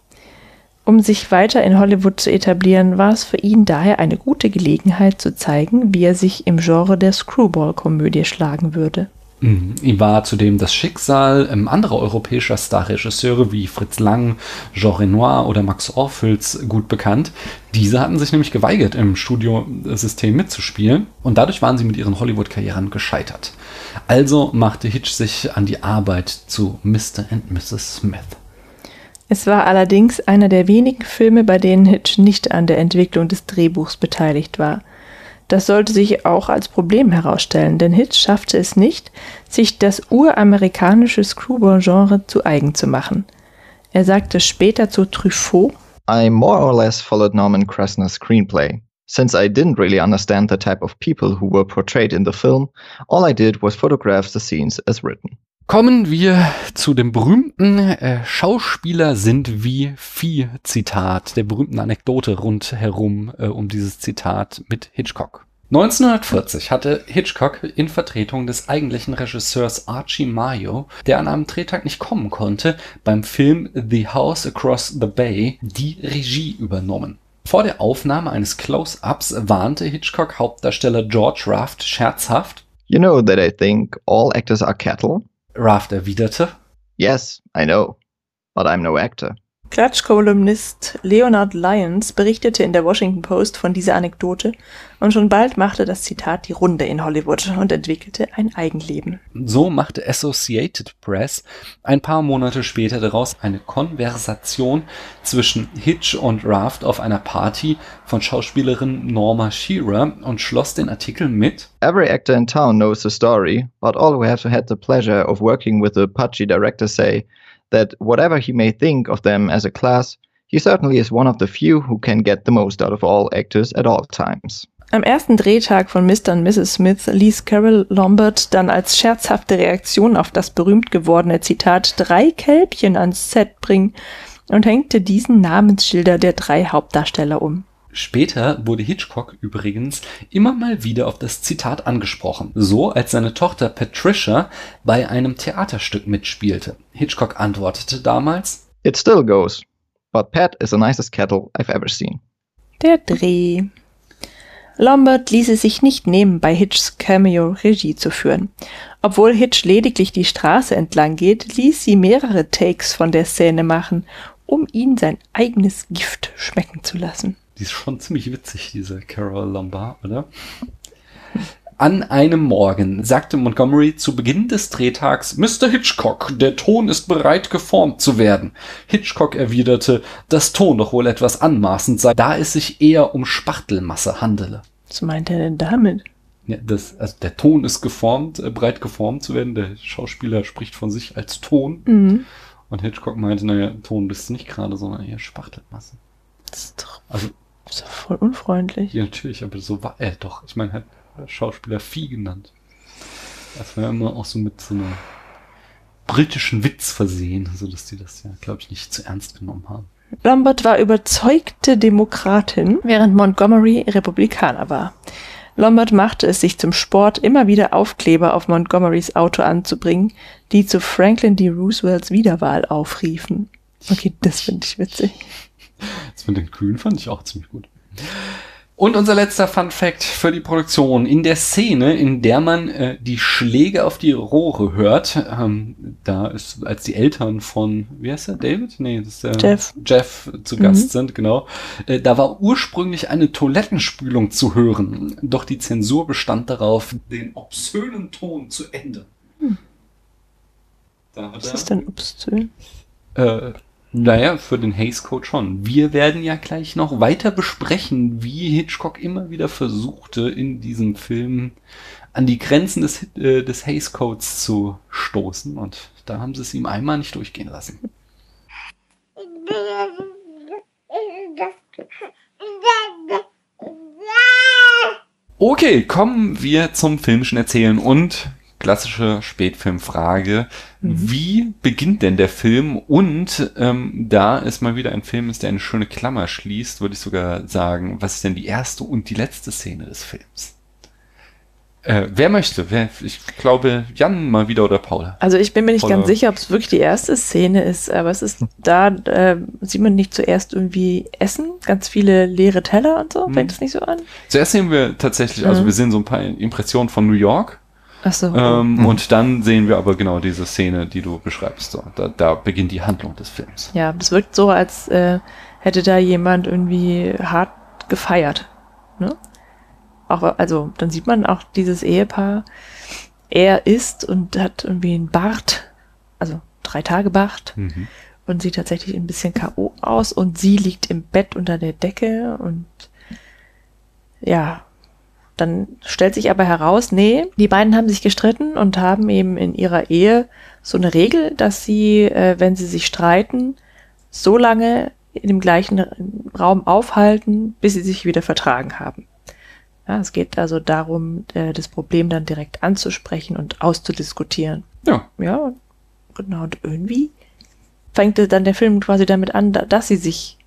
Um sich weiter in Hollywood zu etablieren, war es für ihn daher eine gute Gelegenheit zu zeigen, wie er sich im Genre der Screwball-Komödie schlagen würde. Mhm. Ihm war zudem das Schicksal ähm, anderer europäischer Starregisseure wie Fritz Lang, Jean Renoir oder Max Orphüls gut bekannt. Diese hatten sich nämlich geweigert, im Studiosystem mitzuspielen und dadurch waren sie mit ihren Hollywood-Karrieren gescheitert. Also machte Hitch sich an die Arbeit zu Mr. and Mrs. Smith. Es war allerdings einer der wenigen Filme, bei denen Hitch nicht an der Entwicklung des Drehbuchs beteiligt war. Das sollte sich auch als Problem herausstellen, denn Hitch schaffte es nicht, sich das uramerikanische Screwball-Genre zu eigen zu machen. Er sagte später zu Truffaut, I more or less followed Norman Krasner's screenplay. Since I didn't really understand the type of people who were portrayed in the film, all I did was photograph the scenes as written. Kommen wir zu dem berühmten äh, Schauspieler sind wie Vieh Zitat, der berühmten Anekdote rundherum äh, um dieses Zitat mit Hitchcock. 1940 hatte Hitchcock in Vertretung des eigentlichen Regisseurs Archie Mayo, der an einem Drehtag nicht kommen konnte, beim Film The House Across the Bay die Regie übernommen. Vor der Aufnahme eines Close-ups warnte Hitchcock Hauptdarsteller George Raft scherzhaft. You know that I think all actors are cattle? Raft erwiderte, Yes, I know, but I'm no actor. Klatschkolumnist Leonard Lyons berichtete in der Washington Post von dieser Anekdote und schon bald machte das Zitat die Runde in Hollywood und entwickelte ein Eigenleben. So machte Associated Press ein paar Monate später daraus eine Konversation zwischen Hitch und Raft auf einer Party von Schauspielerin Norma Shearer und schloss den Artikel mit Every actor in town knows the story, but all who have had the pleasure of working with the pudgy director say that whatever he may think of them as a class, he certainly is one of the few who can get the most out of all actors at all times. Am ersten Drehtag von Mr. und Mrs. Smith ließ Carol Lombard dann als scherzhafte Reaktion auf das berühmt gewordene Zitat drei Kälbchen ans Set bringen und hängte diesen Namensschilder der drei Hauptdarsteller um. Später wurde Hitchcock übrigens immer mal wieder auf das Zitat angesprochen, so als seine Tochter Patricia bei einem Theaterstück mitspielte. Hitchcock antwortete damals, It still goes, but Pat is the nicest cattle I've ever seen. Der Dreh. Lombard ließ es sich nicht nehmen, bei Hitchs Cameo Regie zu führen. Obwohl Hitch lediglich die Straße entlang geht, ließ sie mehrere Takes von der Szene machen, um ihn sein eigenes Gift schmecken zu lassen. Die ist schon ziemlich witzig, diese Carol Lombard, oder? An einem Morgen sagte Montgomery zu Beginn des Drehtags, Mr. Hitchcock, der Ton ist bereit geformt zu werden. Hitchcock erwiderte, dass Ton doch wohl etwas anmaßend sei, da es sich eher um Spachtelmasse handele. Was meint er denn damit? Ja, das, also der Ton ist geformt, äh, bereit geformt zu werden. Der Schauspieler spricht von sich als Ton. Mhm. Und Hitchcock meinte, naja, Ton bist du nicht gerade, sondern eher Spachtelmasse. Das ist doch, Also ist doch voll unfreundlich. Ja, natürlich, aber so war er doch. Ich meine, er hat Schauspieler Vieh genannt. Das war ja immer auch so mit so einer britischen Witz versehen, so dass die das ja, glaube ich, nicht zu ernst genommen haben. Lombard war überzeugte Demokratin, während Montgomery Republikaner war. Lombard machte es sich zum Sport, immer wieder Aufkleber auf Montgomerys Auto anzubringen, die zu Franklin D. Roosevelts Wiederwahl aufriefen. Okay, das finde ich witzig. Das mit den Kühen fand ich auch ziemlich gut. Und unser letzter Fun Fact für die Produktion. In der Szene, in der man äh, die Schläge auf die Rohre hört, ähm, da ist, als die Eltern von, wie heißt der, David? Nee, das ist der Jeff. Jeff zu Gast sind, genau. Äh, da war ursprünglich eine Toilettenspülung zu hören. Doch die Zensur bestand darauf, den obszönen Ton zu ändern. Hat Was er- ist denn obszön? äh, naja, für den Haze Code schon. Wir werden ja gleich noch weiter besprechen, wie Hitchcock immer wieder versuchte, in diesem Film an die Grenzen des, äh, des Haze Codes zu stoßen. Und da haben sie es ihm einmal nicht durchgehen lassen. Okay, kommen wir zum filmischen Erzählen und klassische Spätfilmfrage. Mhm. Wie beginnt denn der Film? Und ähm, da es mal wieder ein Film ist, der eine schöne Klammer schließt, würde ich sogar sagen, was ist denn die erste und die letzte Szene des Films? Äh, wer möchte? Wer, ich glaube, Jan mal wieder oder Paula. Also ich bin mir nicht Paula. ganz sicher, ob es wirklich die erste Szene ist, aber es ist da, äh, sieht man nicht zuerst irgendwie Essen, ganz viele leere Teller und so, hm. fängt das nicht so an? Zuerst sehen wir tatsächlich, also mhm. wir sehen so ein paar Impressionen von New York. Ach so. Ähm, mhm. Und dann sehen wir aber genau diese Szene, die du beschreibst. So, da, da beginnt die Handlung des Films. Ja, das wirkt so, als äh, hätte da jemand irgendwie hart gefeiert. Ne? Auch, also dann sieht man auch dieses Ehepaar. Er isst und hat irgendwie einen Bart, also drei Tage Bart mhm. und sieht tatsächlich ein bisschen K.O. aus und sie liegt im Bett unter der Decke und ja, dann stellt sich aber heraus, nee, die beiden haben sich gestritten und haben eben in ihrer Ehe so eine Regel, dass sie, äh, wenn sie sich streiten, so lange in dem gleichen Raum aufhalten, bis sie sich wieder vertragen haben. Ja, es geht also darum, äh, das Problem dann direkt anzusprechen und auszudiskutieren. Ja. Ja, genau. Und irgendwie fängt dann der Film quasi damit an, dass sie sich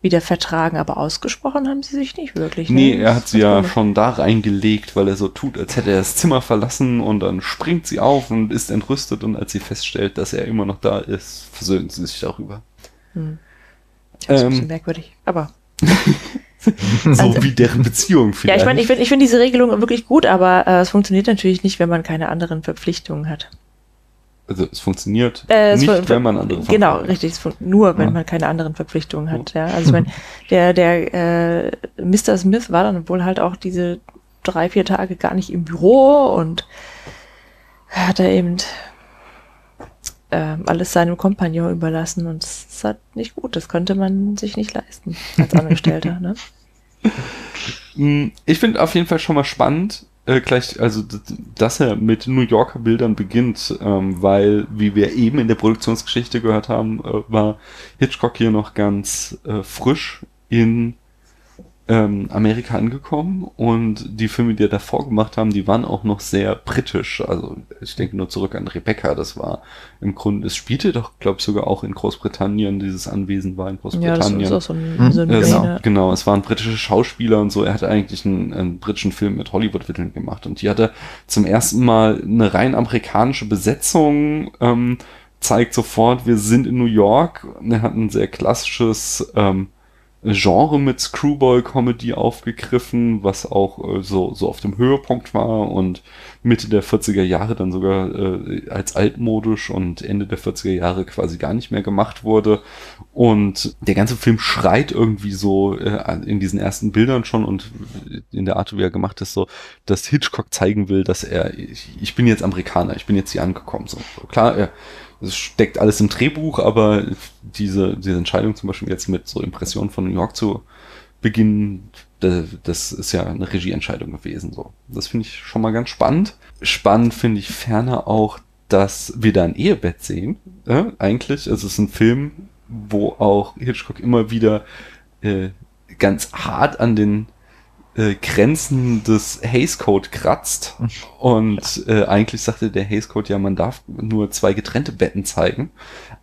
wieder vertragen, aber ausgesprochen haben sie sich nicht wirklich. Ne? Nee, er hat sie ja schon da reingelegt, weil er so tut, als hätte er das Zimmer verlassen und dann springt sie auf und ist entrüstet und als sie feststellt, dass er immer noch da ist, versöhnt sie sich darüber. Hm. Das ist ähm, ein bisschen merkwürdig, aber so also, wie deren Beziehung vielleicht. Ja, ich meine, ich finde ich find diese Regelung wirklich gut, aber äh, es funktioniert natürlich nicht, wenn man keine anderen Verpflichtungen hat. Also es funktioniert äh, es nicht, wenn man andere Genau, richtig. nur, wenn ja. man keine anderen Verpflichtungen hat. Ja. Also ich meine, der, der äh, Mr. Smith war dann wohl halt auch diese drei, vier Tage gar nicht im Büro und hat er eben äh, alles seinem Kompagnon überlassen und das ist halt nicht gut. Das könnte man sich nicht leisten als Angestellter. ne? Mm, ich finde auf jeden Fall schon mal spannend, äh, gleich, also dass er mit New Yorker Bildern beginnt, ähm, weil, wie wir eben in der Produktionsgeschichte gehört haben, äh, war Hitchcock hier noch ganz äh, frisch in ähm, Amerika angekommen und die Filme, die er davor gemacht haben, die waren auch noch sehr britisch. Also ich denke nur zurück an Rebecca, das war im Grunde, es spielte doch, glaube ich, sogar auch in Großbritannien, dieses Anwesen war in Großbritannien. Ja, das ist auch so ein, hm? so ein genau, genau, es waren britische Schauspieler und so. Er hatte eigentlich einen, einen britischen Film mit Hollywood-Witteln gemacht und die hatte zum ersten Mal eine rein amerikanische Besetzung. Ähm, zeigt sofort, wir sind in New York. Er hat ein sehr klassisches ähm, Genre mit Screwball-Comedy aufgegriffen, was auch äh, so, so auf dem Höhepunkt war und Mitte der 40er Jahre dann sogar äh, als altmodisch und Ende der 40er Jahre quasi gar nicht mehr gemacht wurde. Und der ganze Film schreit irgendwie so äh, in diesen ersten Bildern schon und in der Art, wie er gemacht ist, so, dass Hitchcock zeigen will, dass er, ich, ich bin jetzt Amerikaner, ich bin jetzt hier angekommen. So, klar, er es steckt alles im Drehbuch, aber diese, diese Entscheidung zum Beispiel jetzt mit so Impressionen von New York zu beginnen, das ist ja eine Regieentscheidung gewesen. So, das finde ich schon mal ganz spannend. Spannend finde ich ferner auch, dass wir da ein Ehebett sehen. Äh, eigentlich, es ist ein Film, wo auch Hitchcock immer wieder äh, ganz hart an den äh, Grenzen des Hays Code kratzt. Und äh, eigentlich sagte der Hays Code ja, man darf nur zwei getrennte Betten zeigen.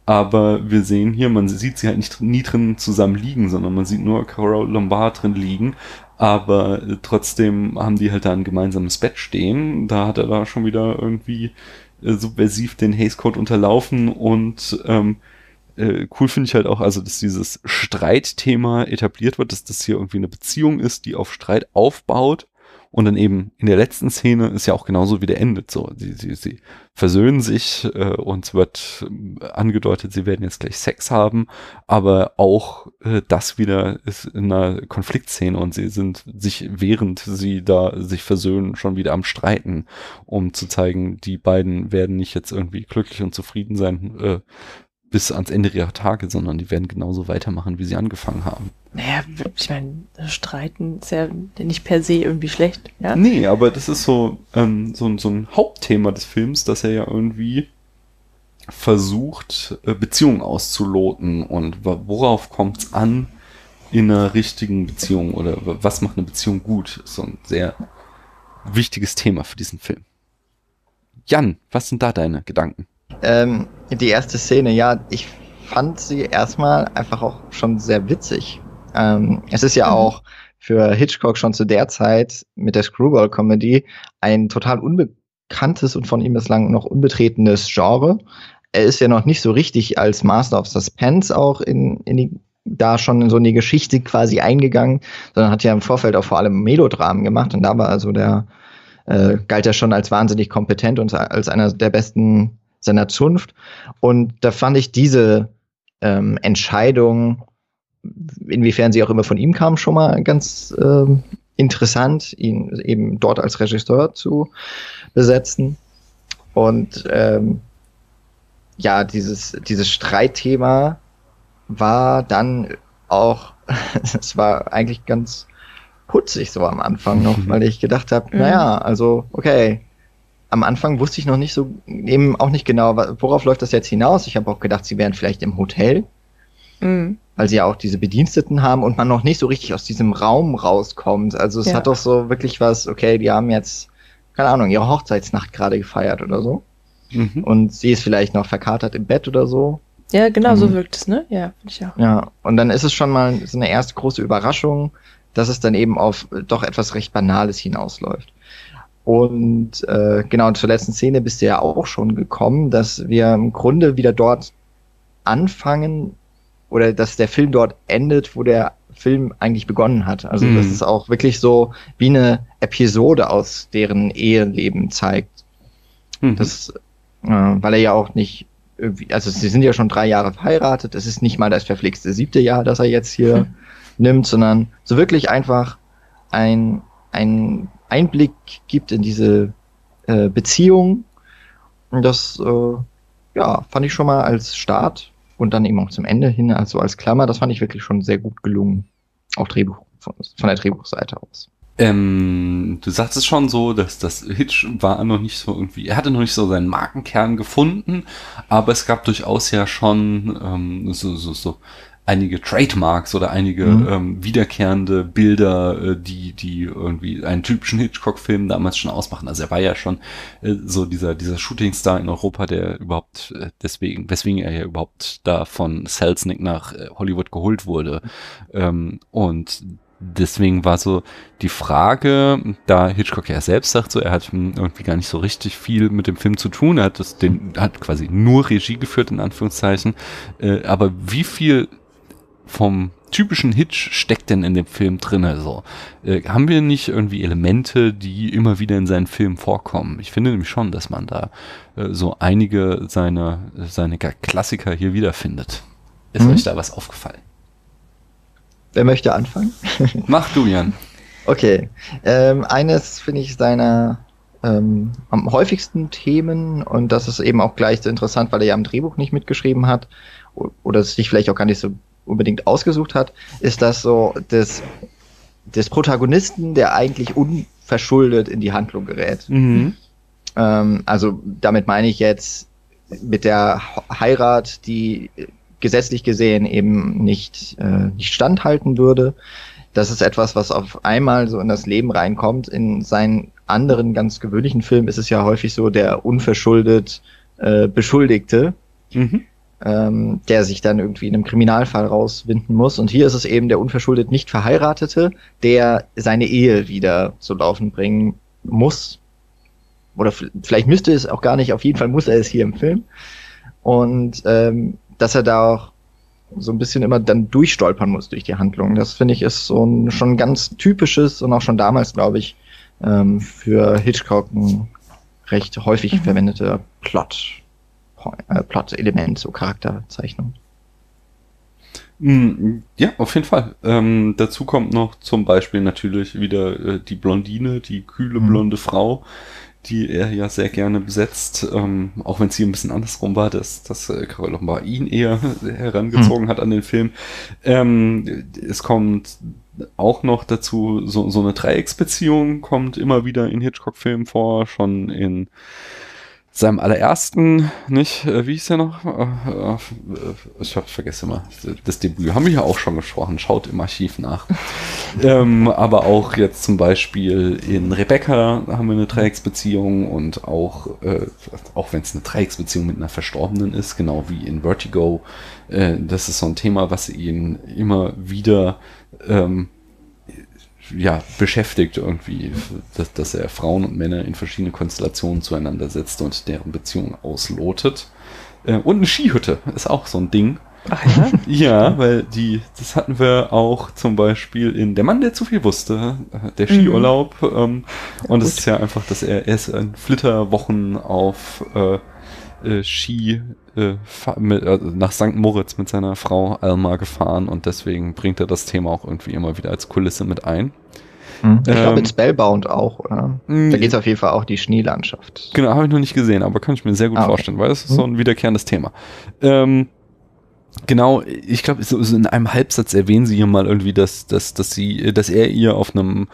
Aber wir sehen hier, man sieht sie halt nicht nie drin zusammen liegen, sondern man sieht nur Cora Lombard drin liegen. Aber äh, trotzdem haben die halt da ein gemeinsames Bett stehen. Da hat er da schon wieder irgendwie äh, subversiv den Hays Code unterlaufen und ähm, äh, cool finde ich halt auch, also dass dieses Streitthema etabliert wird, dass das hier irgendwie eine Beziehung ist, die auf Streit aufbaut. Und dann eben in der letzten Szene ist ja auch genauso wie der endet. So, sie, sie, sie versöhnen sich äh, und es wird äh, angedeutet, sie werden jetzt gleich Sex haben, aber auch äh, das wieder ist in einer Konfliktszene und sie sind sich, während sie da sich versöhnen, schon wieder am Streiten, um zu zeigen, die beiden werden nicht jetzt irgendwie glücklich und zufrieden sein, äh, bis ans Ende ihrer Tage, sondern die werden genauso weitermachen, wie sie angefangen haben. Naja, ich meine, streiten ist ja nicht per se irgendwie schlecht. Ja? Nee, aber das ist so, ähm, so, so ein Hauptthema des Films, dass er ja irgendwie versucht, äh, Beziehungen auszuloten und worauf kommt es an in einer richtigen Beziehung oder was macht eine Beziehung gut? So ein sehr wichtiges Thema für diesen Film. Jan, was sind da deine Gedanken? Ähm, die erste Szene, ja, ich fand sie erstmal einfach auch schon sehr witzig. Ähm, es ist ja mhm. auch für Hitchcock schon zu der Zeit mit der Screwball-Comedy ein total unbekanntes und von ihm bislang noch unbetretenes Genre. Er ist ja noch nicht so richtig als Master of Suspense auch in, in die, da schon in so eine Geschichte quasi eingegangen, sondern hat ja im Vorfeld auch vor allem Melodramen gemacht und da war also der, äh, galt er schon als wahnsinnig kompetent und als einer der besten seiner Zunft. Und da fand ich diese ähm, Entscheidung, inwiefern sie auch immer von ihm kam, schon mal ganz ähm, interessant, ihn eben dort als Regisseur zu besetzen. Und ähm, ja, dieses, dieses Streitthema war dann auch, es war eigentlich ganz putzig so am Anfang noch, mhm. weil ich gedacht habe, mhm. naja, also okay, am Anfang wusste ich noch nicht so, eben auch nicht genau, worauf läuft das jetzt hinaus. Ich habe auch gedacht, sie wären vielleicht im Hotel, mhm. weil sie ja auch diese Bediensteten haben und man noch nicht so richtig aus diesem Raum rauskommt. Also es ja. hat doch so wirklich was, okay, die haben jetzt, keine Ahnung, ihre Hochzeitsnacht gerade gefeiert oder so. Mhm. Und sie ist vielleicht noch verkatert im Bett oder so. Ja, genau mhm. so wirkt es, ne? Ja, finde ich auch. Ja, und dann ist es schon mal so eine erste große Überraschung, dass es dann eben auf doch etwas recht Banales hinausläuft. Und äh, genau zur letzten Szene bist du ja auch schon gekommen, dass wir im Grunde wieder dort anfangen oder dass der Film dort endet, wo der Film eigentlich begonnen hat. Also mhm. dass es auch wirklich so wie eine Episode aus deren Eheleben zeigt. Mhm. Das, äh, weil er ja auch nicht irgendwie, also sie sind ja schon drei Jahre verheiratet, es ist nicht mal das verflixte siebte Jahr, das er jetzt hier nimmt, sondern so wirklich einfach ein, ein Einblick gibt in diese äh, Beziehung. Und das, äh, ja, fand ich schon mal als Start und dann eben auch zum Ende hin, also als Klammer, das fand ich wirklich schon sehr gut gelungen. Auch Drehbuch, von, von der Drehbuchseite aus. Ähm, du sagst es schon so, dass das Hitch war noch nicht so irgendwie, er hatte noch nicht so seinen Markenkern gefunden, aber es gab durchaus ja schon ähm, so, so, so einige Trademarks oder einige mhm. ähm, wiederkehrende Bilder, äh, die, die irgendwie einen typischen Hitchcock-Film damals schon ausmachen. Also er war ja schon äh, so dieser, dieser Shootingstar in Europa, der überhaupt äh, deswegen, weswegen er ja überhaupt da von Selznick nach äh, Hollywood geholt wurde. Ähm, und deswegen war so die Frage, da Hitchcock ja selbst sagt, so er hat irgendwie gar nicht so richtig viel mit dem Film zu tun, er hat das den hat quasi nur Regie geführt in Anführungszeichen, äh, aber wie viel vom typischen Hitch steckt denn in dem Film drin? Also äh, haben wir nicht irgendwie Elemente, die immer wieder in seinen Filmen vorkommen? Ich finde nämlich schon, dass man da äh, so einige seiner seine Klassiker hier wiederfindet. Ist mhm. euch da was aufgefallen? Wer möchte anfangen? Mach du, Jan. Okay. Ähm, eines finde ich seiner ähm, am häufigsten Themen und das ist eben auch gleich so interessant, weil er ja am Drehbuch nicht mitgeschrieben hat oder es sich vielleicht auch gar nicht so unbedingt ausgesucht hat, ist das so des, des Protagonisten, der eigentlich unverschuldet in die Handlung gerät. Mhm. Ähm, also damit meine ich jetzt mit der Heirat, die gesetzlich gesehen eben nicht, äh, nicht standhalten würde. Das ist etwas, was auf einmal so in das Leben reinkommt. In seinen anderen ganz gewöhnlichen Filmen ist es ja häufig so der unverschuldet äh, Beschuldigte. Mhm ähm, der sich dann irgendwie in einem Kriminalfall rauswinden muss. Und hier ist es eben der unverschuldet nicht Verheiratete, der seine Ehe wieder zu laufen bringen muss. Oder vielleicht müsste es auch gar nicht, auf jeden Fall muss er es hier im Film. Und ähm, dass er da auch so ein bisschen immer dann durchstolpern muss durch die Handlung. Das finde ich ist so ein schon ganz typisches und auch schon damals, glaube ich, ähm, für Hitchcock ein recht häufig mhm. verwendeter Plot äh, Plot-Element, so Charakterzeichnung. Mm, ja, auf jeden Fall. Ähm, dazu kommt noch zum Beispiel natürlich wieder äh, die Blondine, die kühle mhm. blonde mhm. Frau, die er ja sehr gerne besetzt, ähm, auch wenn es hier ein bisschen andersrum war, dass, dass äh, Carol Lombard ihn eher herangezogen mhm. hat an den Film. Ähm, es kommt auch noch dazu, so, so eine Dreiecksbeziehung kommt immer wieder in Hitchcock-Filmen vor, schon in seinem allerersten, nicht, äh, wie hieß der noch? Äh, äh, ich hab, vergesse immer, das Debüt haben wir ja auch schon gesprochen, schaut im Archiv nach. ähm, aber auch jetzt zum Beispiel in Rebecca haben wir eine Dreiecksbeziehung und auch, äh, auch wenn es eine Dreiecksbeziehung mit einer Verstorbenen ist, genau wie in Vertigo, äh, das ist so ein Thema, was ihn immer wieder ähm, ja, beschäftigt irgendwie, dass, dass er Frauen und Männer in verschiedene Konstellationen zueinander setzt und deren Beziehung auslotet. Äh, und eine Skihütte ist auch so ein Ding. Ach ja? Ja, weil die, das hatten wir auch zum Beispiel in Der Mann, der zu viel wusste, äh, der Skiurlaub. Mhm. Ähm, und es ist ja einfach, dass er erst in Flitterwochen auf äh, äh, Ski äh, mit, äh, nach St. Moritz mit seiner Frau Alma gefahren und deswegen bringt er das Thema auch irgendwie immer wieder als Kulisse mit ein. Hm. Ich ähm, glaube in Spellbound auch, oder? Hm. Da geht es auf jeden Fall auch die Schneelandschaft. Genau, habe ich noch nicht gesehen, aber kann ich mir sehr gut ah, vorstellen, weil es ist so ein wiederkehrendes Thema. Ähm, genau, ich glaube, so, so in einem Halbsatz erwähnen sie hier mal irgendwie, dass, dass, dass sie, dass er ihr auf einem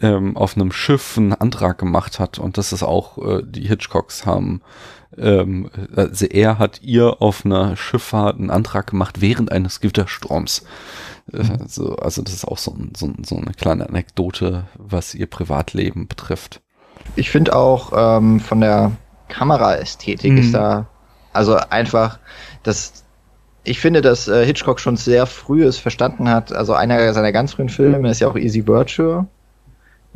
ähm, auf einem Schiff einen Antrag gemacht hat und dass es auch äh, die Hitchcocks haben ähm, also er hat ihr auf einer Schifffahrt einen Antrag gemacht während eines Gewitterstroms. Also, also das ist auch so, so, so eine kleine Anekdote, was ihr Privatleben betrifft. Ich finde auch ähm, von der Kameraästhetik mhm. ist da also einfach das ich finde, dass äh, Hitchcock schon sehr früh es verstanden hat. Also einer seiner ganz frühen Filme ist ja auch Easy Virtue.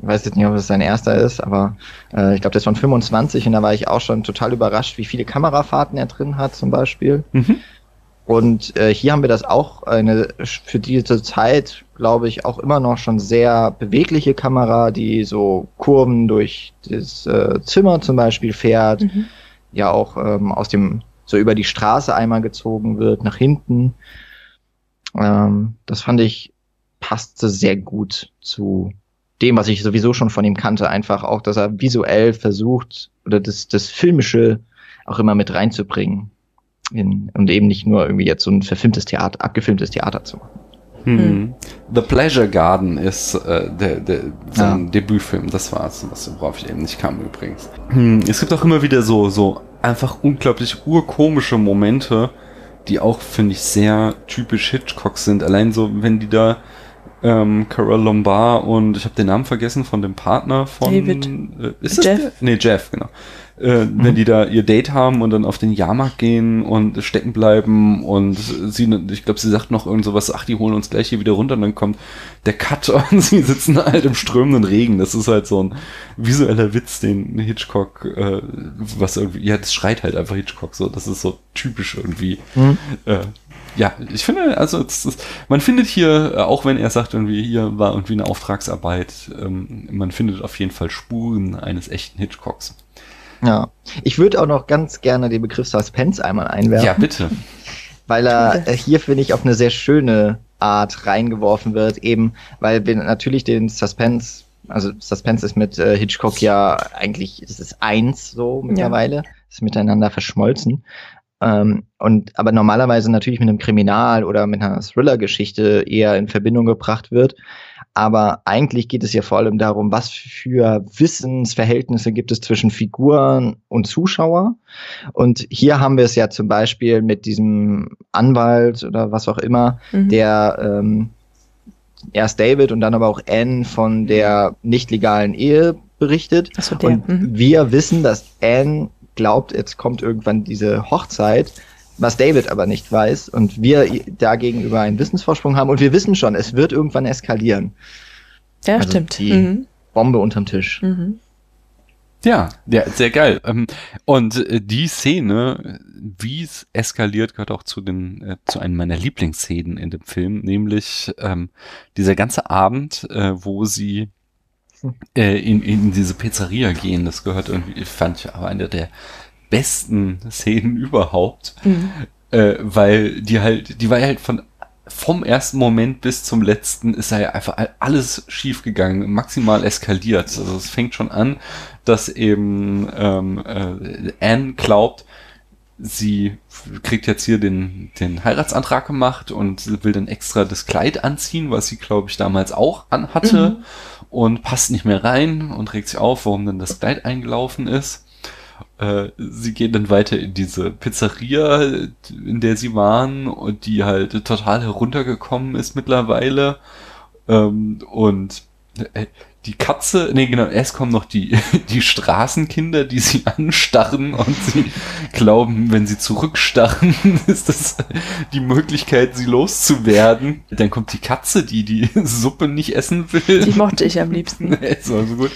Ich weiß jetzt nicht, ob es sein erster ist, aber äh, ich glaube, der ist von 25 und da war ich auch schon total überrascht, wie viele Kamerafahrten er drin hat zum Beispiel. Mhm. Und äh, hier haben wir das auch eine für diese Zeit, glaube ich, auch immer noch schon sehr bewegliche Kamera, die so Kurven durch das äh, Zimmer zum Beispiel fährt, mhm. ja auch ähm, aus dem so über die Straße einmal gezogen wird nach hinten. Ähm, das fand ich passte sehr gut zu dem, was ich sowieso schon von ihm kannte, einfach auch, dass er visuell versucht oder das, das Filmische auch immer mit reinzubringen. In, und eben nicht nur irgendwie jetzt so ein verfilmtes Theater, abgefilmtes Theater zu machen. Hm. hm. The Pleasure Garden ist äh, der, der, sein ja. Debütfilm. Das war es, worauf ich eben nicht kam übrigens. Hm. Es gibt auch immer wieder so, so einfach unglaublich urkomische Momente, die auch, finde ich, sehr typisch Hitchcock sind. Allein so, wenn die da ähm, Carol Lombard und ich habe den Namen vergessen von dem Partner von David. Äh, ist Jeff? Das nee, Jeff, genau. Äh, mhm. Wenn die da ihr Date haben und dann auf den Jahrmarkt gehen und stecken bleiben und sie, ich glaube, sie sagt noch irgend sowas, ach, die holen uns gleich hier wieder runter und dann kommt der Cut und sie sitzen halt im strömenden Regen. Das ist halt so ein visueller Witz, den Hitchcock, äh, was irgendwie, ja, das schreit halt einfach Hitchcock so. Das ist so typisch irgendwie. Mhm. Äh, ja, ich finde, also ist, man findet hier, äh, auch wenn er sagt, irgendwie hier war irgendwie eine Auftragsarbeit, ähm, man findet auf jeden Fall Spuren eines echten Hitchcocks. Ja, ich würde auch noch ganz gerne den Begriff Suspense einmal einwerfen. Ja, bitte. Weil er äh, hier, finde ich, auf eine sehr schöne Art reingeworfen wird, eben weil wir natürlich den Suspense, also Suspense ist mit äh, Hitchcock ja eigentlich, es ist eins so mittlerweile, ja. ist miteinander verschmolzen. Ähm, und aber normalerweise natürlich mit einem Kriminal oder mit einer Thriller-Geschichte eher in Verbindung gebracht wird. Aber eigentlich geht es ja vor allem darum, was für Wissensverhältnisse gibt es zwischen Figuren und Zuschauer. Und hier haben wir es ja zum Beispiel mit diesem Anwalt oder was auch immer, mhm. der ähm, erst David und dann aber auch Anne von der nicht legalen Ehe berichtet. So. Und mhm. wir wissen, dass Anne glaubt, jetzt kommt irgendwann diese Hochzeit, was David aber nicht weiß und wir dagegenüber einen Wissensvorsprung haben und wir wissen schon, es wird irgendwann eskalieren. Ja, also stimmt. Die mhm. Bombe unterm Tisch. Mhm. Ja, ja, sehr geil. Ähm, und äh, die Szene, wie es eskaliert, gehört auch zu den äh, zu einem meiner Lieblingsszenen in dem Film, nämlich ähm, dieser ganze Abend, äh, wo sie äh, in, in diese Pizzeria gehen. Das gehört irgendwie, fand ich aber eine der besten Szenen überhaupt. Mhm. Äh, weil die halt, die war halt von vom ersten Moment bis zum letzten ist da ja einfach alles schief gegangen, maximal eskaliert. Also es fängt schon an, dass eben ähm, äh, Anne glaubt, sie kriegt jetzt hier den, den Heiratsantrag gemacht und will dann extra das Kleid anziehen, was sie, glaube ich, damals auch anhatte. Mhm und passt nicht mehr rein und regt sich auf, warum denn das Kleid eingelaufen ist. äh, sie gehen dann weiter in diese Pizzeria, in der sie waren und die halt total heruntergekommen ist mittlerweile. Ähm, und äh, die Katze, nee, genau, erst kommen noch die, die Straßenkinder, die sie anstarren und sie glauben, wenn sie zurückstarren, ist das die Möglichkeit, sie loszuwerden. Dann kommt die Katze, die die Suppe nicht essen will. Die mochte ich am liebsten. ist war so gut.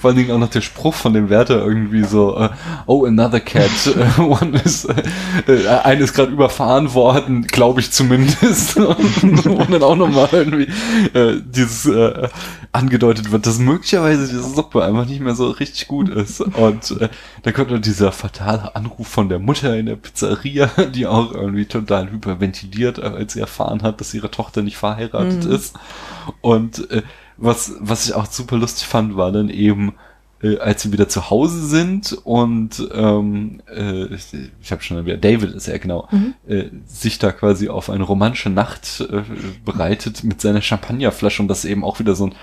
Vor allen Dingen auch noch der Spruch von dem Wärter irgendwie so, uh, oh, another cat, uh, one is, uh, eine ist gerade überfahren worden, glaube ich zumindest. und, und dann auch nochmal irgendwie dieses angedeutet wird, dass möglicherweise diese Suppe einfach nicht mehr so richtig gut ist. Und äh, da kommt dann dieser fatale Anruf von der Mutter in der Pizzeria, die auch irgendwie total hyperventiliert, als sie erfahren hat, dass ihre Tochter nicht verheiratet mhm. ist. Und äh, was, was ich auch super lustig fand, war dann eben, äh, als sie wieder zu Hause sind und ähm, äh, ich habe schon wieder David ist ja genau mhm. äh, sich da quasi auf eine romantische Nacht äh, bereitet mit seiner Champagnerflasche und das eben auch wieder so ein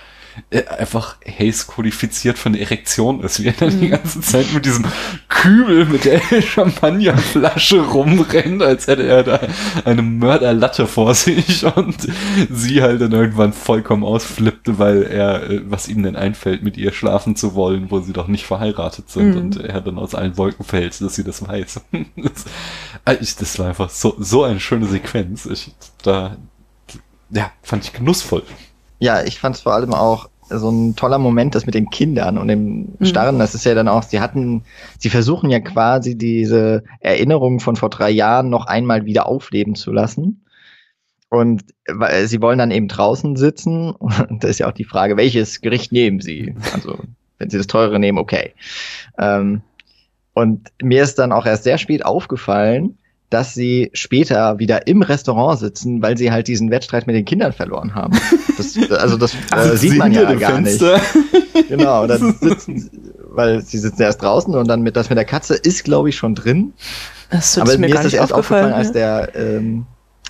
einfach Haze kodifiziert von der Erektion ist, wie er dann die mhm. ganze Zeit mit diesem Kübel mit der Champagnerflasche rumrennt, als hätte er da eine Mörderlatte vor sich und sie halt dann irgendwann vollkommen ausflippte, weil er, äh, was ihm denn einfällt, mit ihr schlafen zu wollen, wo sie doch nicht verheiratet sind mhm. und er dann aus allen Wolken fällt, dass sie das weiß. das, äh, das war einfach so, so eine schöne Sequenz. Ich, da, ja, fand ich genussvoll. Ja, ich fand es vor allem auch so ein toller Moment, das mit den Kindern und dem mhm. Starren. Mhm. Das ist ja dann auch, sie hatten, sie versuchen ja quasi diese Erinnerungen von vor drei Jahren noch einmal wieder aufleben zu lassen. Und weil sie wollen dann eben draußen sitzen. Und da ist ja auch die Frage, welches Gericht nehmen sie? Also, wenn sie das teure nehmen, okay. Ähm, und mir ist dann auch erst sehr spät aufgefallen, dass sie später wieder im Restaurant sitzen, weil sie halt diesen Wettstreit mit den Kindern verloren haben. Das, also das äh, sieht man ja gar Fenster. nicht. Genau, dann sitzen, weil sie sitzen erst draußen und dann mit das mit der Katze ist, glaube ich, schon drin. Das Aber mir, mir ist das erst aufgefallen, als der der ähm,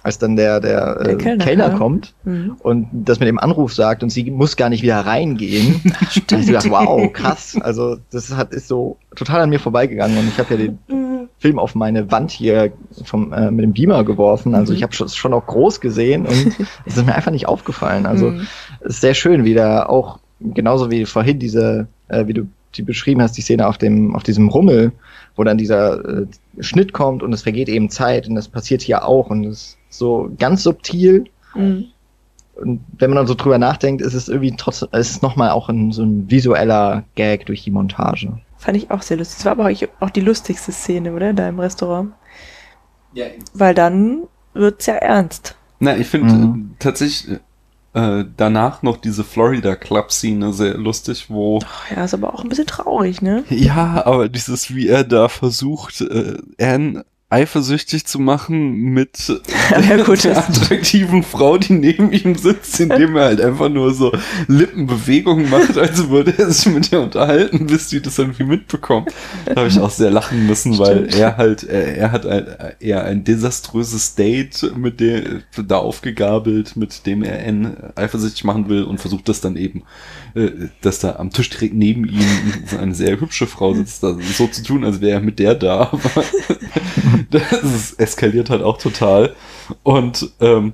als dann der, der, der äh, Kellner, Kellner kommt mhm. und das mit dem Anruf sagt und sie muss gar nicht wieder reingehen. Stimmt. Da ich gedacht, wow, krass. Also das hat, ist so total an mir vorbeigegangen und ich habe ja den mhm. Film auf meine Wand hier vom, äh, mit dem Beamer geworfen. Also mhm. ich habe es schon auch groß gesehen und es ist mir einfach nicht aufgefallen. Also mhm. es ist sehr schön, wie da auch genauso wie vorhin diese, äh, wie du die beschrieben hast, die Szene auf dem, auf diesem Rummel, wo dann dieser äh, Schnitt kommt und es vergeht eben Zeit und das passiert hier auch und es so ganz subtil. Mhm. Und wenn man dann so drüber nachdenkt, ist es irgendwie trotzdem, ist es nochmal auch ein, so ein visueller Gag durch die Montage. Fand ich auch sehr lustig. Das war aber auch die lustigste Szene, oder? Da im Restaurant. Ja. Weil dann wird's ja ernst. Na, ich finde mhm. äh, tatsächlich äh, danach noch diese Florida Club Szene sehr lustig, wo. Ach ja, ist aber auch ein bisschen traurig, ne? Ja, aber dieses, wie er da versucht, äh, Anne eifersüchtig zu machen mit ja, gut, der attraktiven Frau, die neben ihm sitzt, indem er halt einfach nur so Lippenbewegungen macht, als würde er sich mit ihr unterhalten, bis sie das irgendwie mitbekommt. Da habe ich auch sehr lachen müssen, Stimmt. weil er halt, er, er hat ein, eher ein desaströses Date mit dem da aufgegabelt, mit dem er N eifersüchtig machen will und versucht das dann eben, äh, dass da am Tisch direkt neben ihm eine sehr hübsche Frau sitzt, so zu tun, als wäre er mit der da. das eskaliert halt auch total. Und ähm,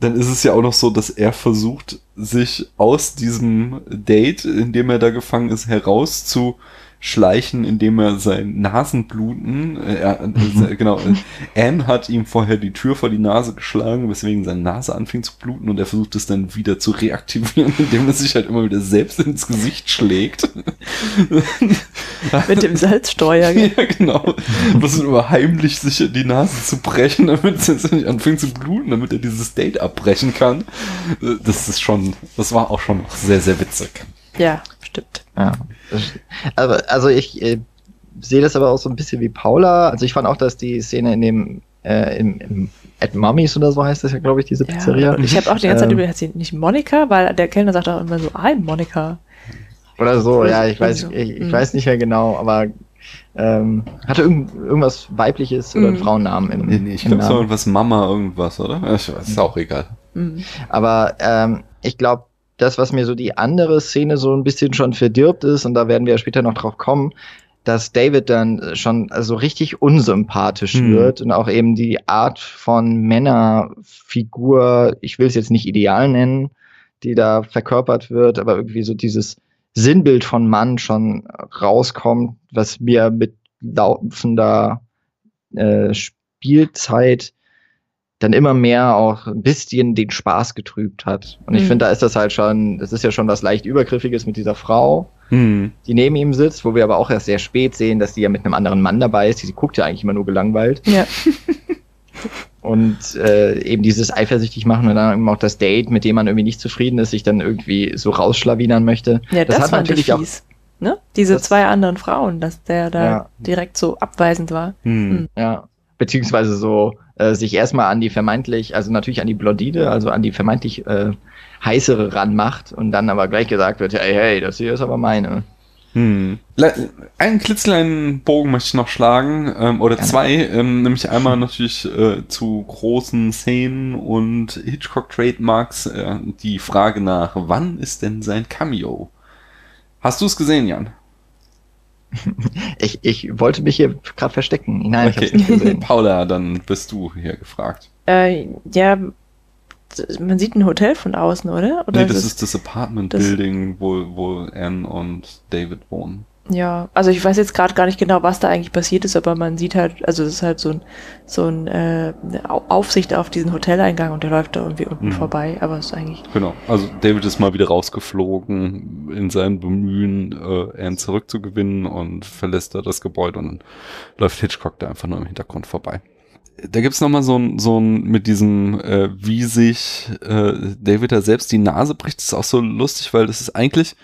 dann ist es ja auch noch so, dass er versucht, sich aus diesem Date, in dem er da gefangen ist, herauszu schleichen, indem er sein Nasenbluten, äh, äh, genau, äh, Anne hat ihm vorher die Tür vor die Nase geschlagen, weswegen seine Nase anfing zu bluten und er versucht es dann wieder zu reaktivieren, indem er sich halt immer wieder selbst ins Gesicht schlägt. Mit dem Salzsteuer. ja, genau. Was immer heimlich sich die Nase zu brechen, damit es jetzt nicht anfängt zu bluten, damit er dieses Date abbrechen kann. Äh, das ist schon, das war auch schon sehr, sehr witzig. Ja, stimmt. Ja. Aber, also ich äh, sehe das aber auch so ein bisschen wie Paula. Also ich fand auch, dass die Szene in dem äh, im, im At Mummies oder so heißt das ja, glaube ich, diese ja, Pizzeria. ich habe auch die ganze Zeit ähm, über nicht Monika, weil der Kellner sagt auch immer so, I'm Monika. Oder so, ja, ich weiß, ich, ich mhm. weiß nicht mehr genau, aber ähm, hatte irgend, irgendwas weibliches oder einen mhm. Frauennamen im Nee, nee ich glaube, es war irgendwas Mama irgendwas, oder? Das ist auch egal. Mhm. Aber ähm, ich glaube, das, was mir so die andere Szene so ein bisschen schon verdirbt ist, und da werden wir ja später noch drauf kommen, dass David dann schon also richtig unsympathisch Mhm. wird und auch eben die Art von Männerfigur, ich will es jetzt nicht ideal nennen, die da verkörpert wird, aber irgendwie so dieses Sinnbild von Mann schon rauskommt, was mir mit laufender äh, Spielzeit dann immer mehr auch ein bisschen den Spaß getrübt hat. Und ich Mhm. finde, da ist das halt schon, das ist ja schon was leicht Übergriffiges mit dieser Frau Hm. die neben ihm sitzt, wo wir aber auch erst sehr spät sehen, dass die ja mit einem anderen Mann dabei ist. Sie guckt ja eigentlich immer nur gelangweilt. Ja. Und äh, eben dieses eifersüchtig machen und dann eben auch das Date, mit dem man irgendwie nicht zufrieden ist, sich dann irgendwie so rausschlawinern möchte. Ja, das, hat fand ich natürlich auch- fies. Ne? Diese Das- zwei anderen Frauen, dass der da Ja. direkt so abweisend war. Hm. Ja. Beziehungsweise so äh, sich erstmal an die vermeintlich, also natürlich an die Blondine, also an die vermeintlich äh, heißere ranmacht und dann aber gleich gesagt wird, hey, hey, das hier ist aber meine. Hm. Einen klitzekleinen Bogen möchte ich noch schlagen, ähm, oder Gerne. zwei, ähm, nämlich einmal natürlich äh, zu großen Szenen und Hitchcock-Trademarks äh, die Frage nach, wann ist denn sein Cameo? Hast du es gesehen, Jan? Ich, ich wollte mich hier gerade verstecken. Nein, ich Okay. hab's nicht gesehen. Paula, dann bist du hier gefragt. Äh, ja, man sieht ein Hotel von außen, oder? oder nee, das es ist das Apartment das- Building, wo, wo Anne und David wohnen. Ja, also ich weiß jetzt gerade gar nicht genau, was da eigentlich passiert ist, aber man sieht halt, also es ist halt so ein, so ein äh, Aufsicht auf diesen Hoteleingang und der läuft da irgendwie unten Mhm. vorbei, aber es ist eigentlich. Genau. Also David ist mal wieder rausgeflogen in seinem Bemühen, äh, Anne zurückzugewinnen und verlässt da das Gebäude und dann läuft Hitchcock da einfach nur im Hintergrund vorbei. Da gibt's noch mal so ein, so ein mit diesem, äh, wie sich äh, David da selbst die Nase bricht, das ist auch so lustig, weil das ist eigentlich,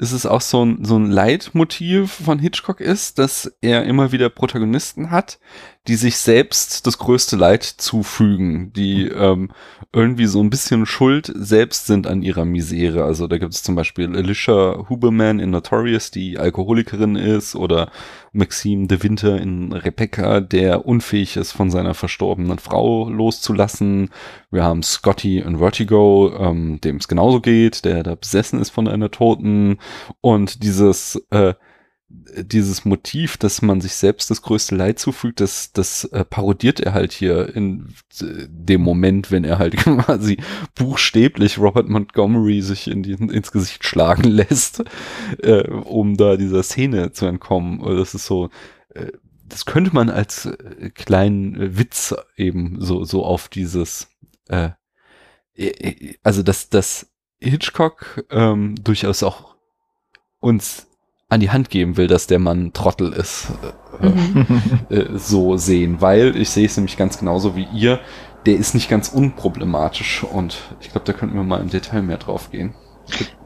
ist es auch so ein, so ein Leitmotiv von Hitchcock ist, dass er immer wieder Protagonisten hat, die sich selbst das größte Leid zufügen, die ähm, irgendwie so ein bisschen schuld selbst sind an ihrer Misere. Also da gibt es zum Beispiel Alicia Huberman in Notorious, die Alkoholikerin ist, oder Maxime de Winter in Rebecca, der unfähig ist, von seiner verstorbenen Frau loszulassen. Wir haben Scotty in Vertigo, ähm, dem es genauso geht, der da besessen ist von einer Toten. Und dieses äh, dieses Motiv, dass man sich selbst das größte Leid zufügt, das, das äh, parodiert er halt hier in äh, dem Moment, wenn er halt quasi buchstäblich Robert Montgomery sich in die, ins Gesicht schlagen lässt, äh, um da dieser Szene zu entkommen. Das ist so, äh, das könnte man als äh, kleinen äh, Witz eben so, so auf dieses, äh, äh, also dass, dass Hitchcock ähm, durchaus auch uns an die Hand geben will, dass der Mann Trottel ist, äh, Mhm. äh, so sehen, weil ich sehe es nämlich ganz genauso wie ihr. Der ist nicht ganz unproblematisch und ich glaube, da könnten wir mal im Detail mehr drauf gehen.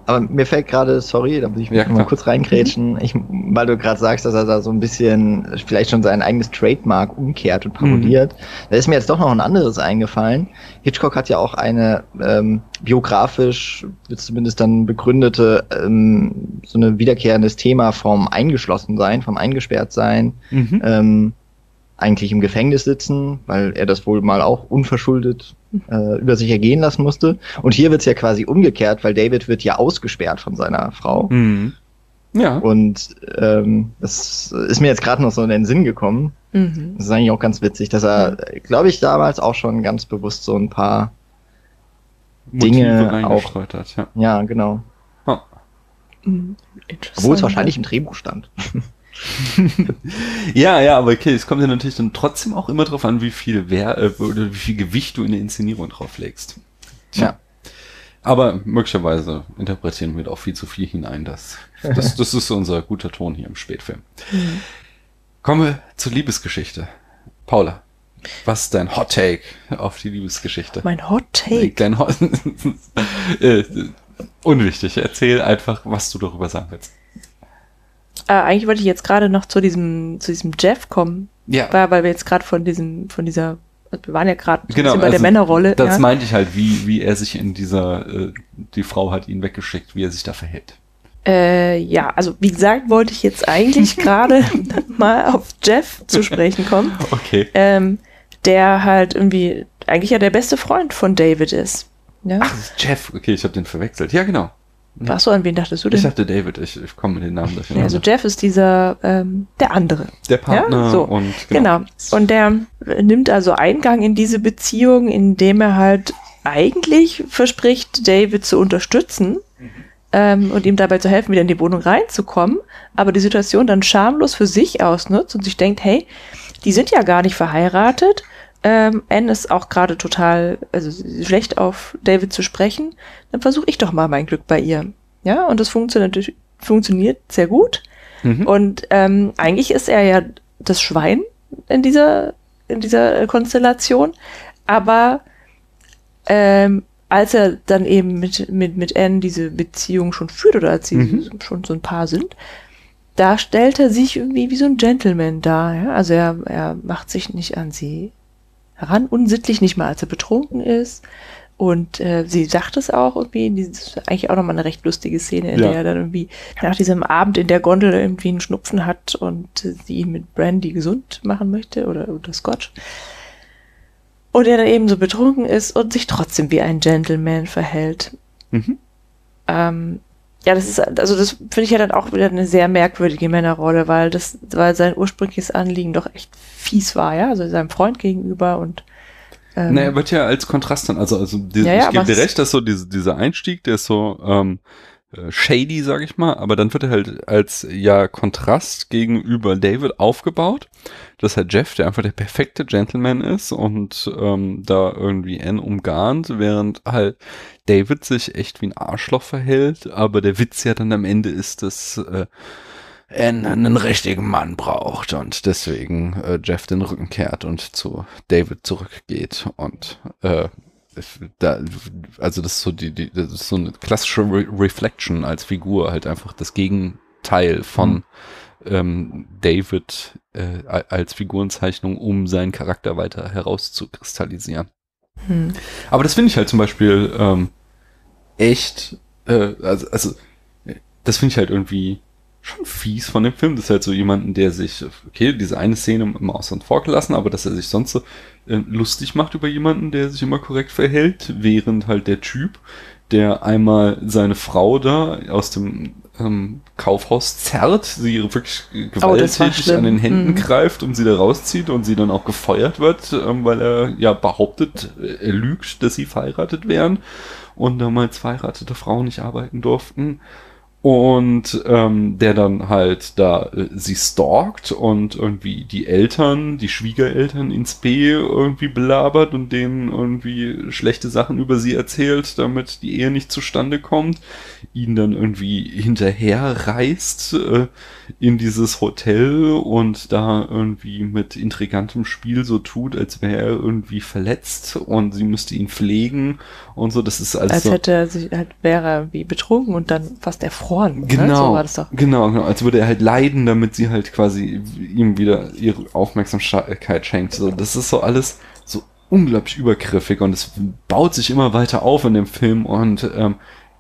Aber mir fällt gerade, sorry, da muss ich Ja, mal kurz reinkrätschen, ich, weil du gerade sagst, dass er da so ein bisschen vielleicht schon sein eigenes Trademark umkehrt und parodiert. Da ist mir jetzt doch noch ein anderes eingefallen. Hitchcock hat ja auch eine ähm, biografisch, zumindest dann begründete, ähm, so eine wiederkehrendes Thema vom Eingeschlossensein, vom Eingesperrtsein, Mhm. ähm, eigentlich im Gefängnis sitzen, weil er das wohl mal auch unverschuldet äh, über sich ergehen lassen musste. Und hier wird's ja quasi umgekehrt, weil David wird ja ausgesperrt von seiner Frau. Mhm. Ja. Und ähm, das ist mir jetzt gerade noch so in den Sinn gekommen. Mhm. Das ist eigentlich auch ganz witzig, dass er, glaube ich, damals auch schon ganz bewusst so ein paar, Dinge reingestreut hat, ja. ja, genau. Interessant. Obwohl es wahrscheinlich im Drehbuch stand. Ja, ja, aber okay, es kommt ja natürlich dann trotzdem auch immer drauf an, wie viel Wer äh, oder wie viel Gewicht du in der Inszenierung drauf legst. Ja. Aber möglicherweise interpretieren wir da auch viel zu viel hinein. Das, das, das ist unser guter Ton hier im Spätfilm. Mhm. Kommen wir zur Liebesgeschichte. Paula, was ist dein Hot Take auf die Liebesgeschichte? Mein Hot Take. Dein Hot äh, Unwichtig. Erzähl einfach, was du darüber sagen willst. Äh, eigentlich wollte ich jetzt gerade noch zu diesem, zu diesem Jeff kommen, Ja, weil, weil wir jetzt gerade von diesem, von dieser, also wir waren ja gerade Genau, bei der also Männerrolle. das ja. meinte ich halt, wie, wie er sich in dieser, äh, die Frau hat ihn weggeschickt, wie er sich da verhält. Äh, ja, also wie gesagt, wollte ich jetzt eigentlich gerade mal auf Jeff zu sprechen kommen, Okay. ähm, der halt irgendwie eigentlich ja der beste Freund von David ist. Ja, Ach, das ist Jeff. Okay, ich habe den verwechselt. Ja, genau. Ach so, an wen dachtest du denn? Ich dachte David, ich, ich komme mit den Namen dafür. Ja, also Jeff ist dieser, ähm, der andere. der Partner ja, so. und Genau. Und der äh, nimmt also Eingang in diese Beziehung, indem er halt eigentlich verspricht, David zu unterstützen ähm, und ihm dabei zu helfen, wieder in die Wohnung reinzukommen, aber die Situation dann schamlos für sich ausnutzt und sich denkt, hey, die sind ja gar nicht verheiratet. Ähm, Anne ist auch gerade total also schlecht auf David zu sprechen. Dann versuche ich doch mal mein Glück bei ihr. Ja, und das funktioniert, funktioniert sehr gut. Mhm. Und ähm, eigentlich ist er ja das Schwein in dieser, in dieser Konstellation. Aber ähm, als er dann eben mit, mit, mit Anne diese Beziehung schon führt oder als sie Mhm. schon so ein Paar sind, da stellt er sich irgendwie wie so ein Gentleman dar. Ja? Also er, er macht sich nicht an sie heran, unsittlich, nicht mal als er betrunken ist. Und äh, sie sagt es auch irgendwie, das ist eigentlich auch nochmal eine recht lustige Szene, in Ja. der er dann irgendwie nach diesem Abend in der Gondel irgendwie einen Schnupfen hat und äh, sie ihn mit Brandy gesund machen möchte oder, oder Scotch. Und er dann eben so betrunken ist und sich trotzdem wie ein Gentleman verhält. Mhm. Ähm, ja, das ist, also das finde ich ja dann auch wieder eine sehr merkwürdige Männerrolle, weil das, weil sein ursprüngliches Anliegen doch echt fies war, ja, also seinem Freund gegenüber und ähm, Na, er wird ja als Kontrast dann, also, also die, Ja, ja, ich gebe dir recht, dass so diese, dieser Einstieg, der ist so ähm, äh, shady, sag ich mal, aber dann wird er halt als ja Kontrast gegenüber David aufgebaut, dass halt Jeff, der einfach der perfekte Gentleman ist und ähm, da irgendwie Anne umgarnt, während halt David sich echt wie ein Arschloch verhält, aber der Witz ja dann am Ende ist, dass äh, Anne einen richtigen Mann braucht und deswegen äh, Jeff den Rücken kehrt und zu David zurückgeht und äh, da, also das ist so die, die das ist so eine klassische Re Reflection als Figur, halt einfach das Gegenteil von ähm, David äh, als Figurenzeichnung, um seinen Charakter weiter herauszukristallisieren. hm. Aber das finde ich halt zum Beispiel ähm, echt, äh, also, also äh, das finde ich halt irgendwie schon fies von dem Film. Das ist halt so jemanden, der sich, okay, diese eine Szene im Ausland vorgelassen, aber dass er sich sonst so äh, lustig macht über jemanden, der sich immer korrekt verhält, während halt der Typ, der einmal seine Frau da aus dem ähm, Kaufhaus zerrt, sie wirklich Oh, gewalttätig schlimm. an den Händen Mhm. greift und sie da rauszieht und sie dann auch gefeuert wird, ähm, weil er ja behauptet, äh, er lügt, dass sie verheiratet wären und damals verheiratete Frauen nicht arbeiten durften. Und ähm, der dann halt da äh, sie stalkt und irgendwie die Eltern, die Schwiegereltern ins B irgendwie belabert und denen irgendwie schlechte Sachen über sie erzählt, damit die Ehe nicht zustande kommt, ihn dann irgendwie hinterher reist äh, in dieses Hotel und da irgendwie mit intrigantem Spiel so tut, als wäre er irgendwie verletzt und sie müsste ihn pflegen und so. Das ist alles als so. hätte er sich halt wäre er wie betrunken und dann fast erfroren. Ne? Genau, So war das doch. genau, genau. Als würde er halt leiden, damit sie halt quasi ihm wieder ihre Aufmerksamkeit schenkt. So, das ist so alles so unglaublich übergriffig und es baut sich immer weiter auf in dem Film und ähm,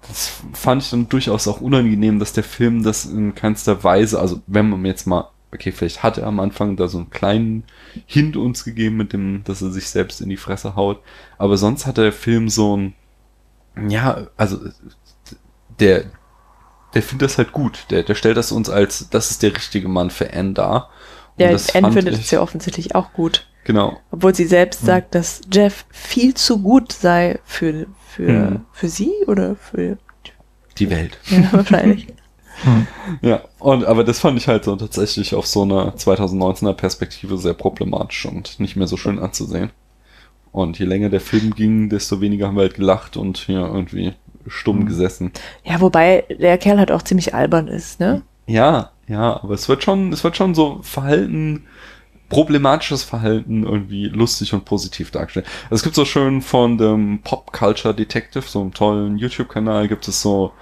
das fand ich dann durchaus auch unangenehm, dass der Film das in keinster Weise, also wenn man jetzt mal, okay, vielleicht hat er am Anfang da so einen kleinen Hint uns gegeben mit dem, dass er sich selbst in die Fresse haut, aber sonst hat der Film so ein, ja, also der, der findet das halt gut. Der, der stellt das uns als, das ist der richtige Mann für Anne dar. Und Ja, Anne findet es ja offensichtlich auch gut. Genau. Obwohl sie selbst Hm. sagt, dass Jeff viel zu gut sei für, für, Hm. für sie oder für, Die Welt. ja, wahrscheinlich. Ja, und aber das fand ich halt so tatsächlich auf so einer 2019er Perspektive sehr problematisch und nicht mehr so schön anzusehen. Und je länger der Film ging, desto weniger haben wir halt gelacht und ja, irgendwie stumm gesessen. Ja, wobei der Kerl halt auch ziemlich albern ist, ne? Ja, ja, aber es wird schon, es wird schon so Verhalten, problematisches Verhalten irgendwie lustig und positiv dargestellt. Also es gibt so schön von dem Pop Culture Detective, so einem tollen YouTube-Kanal, gibt es so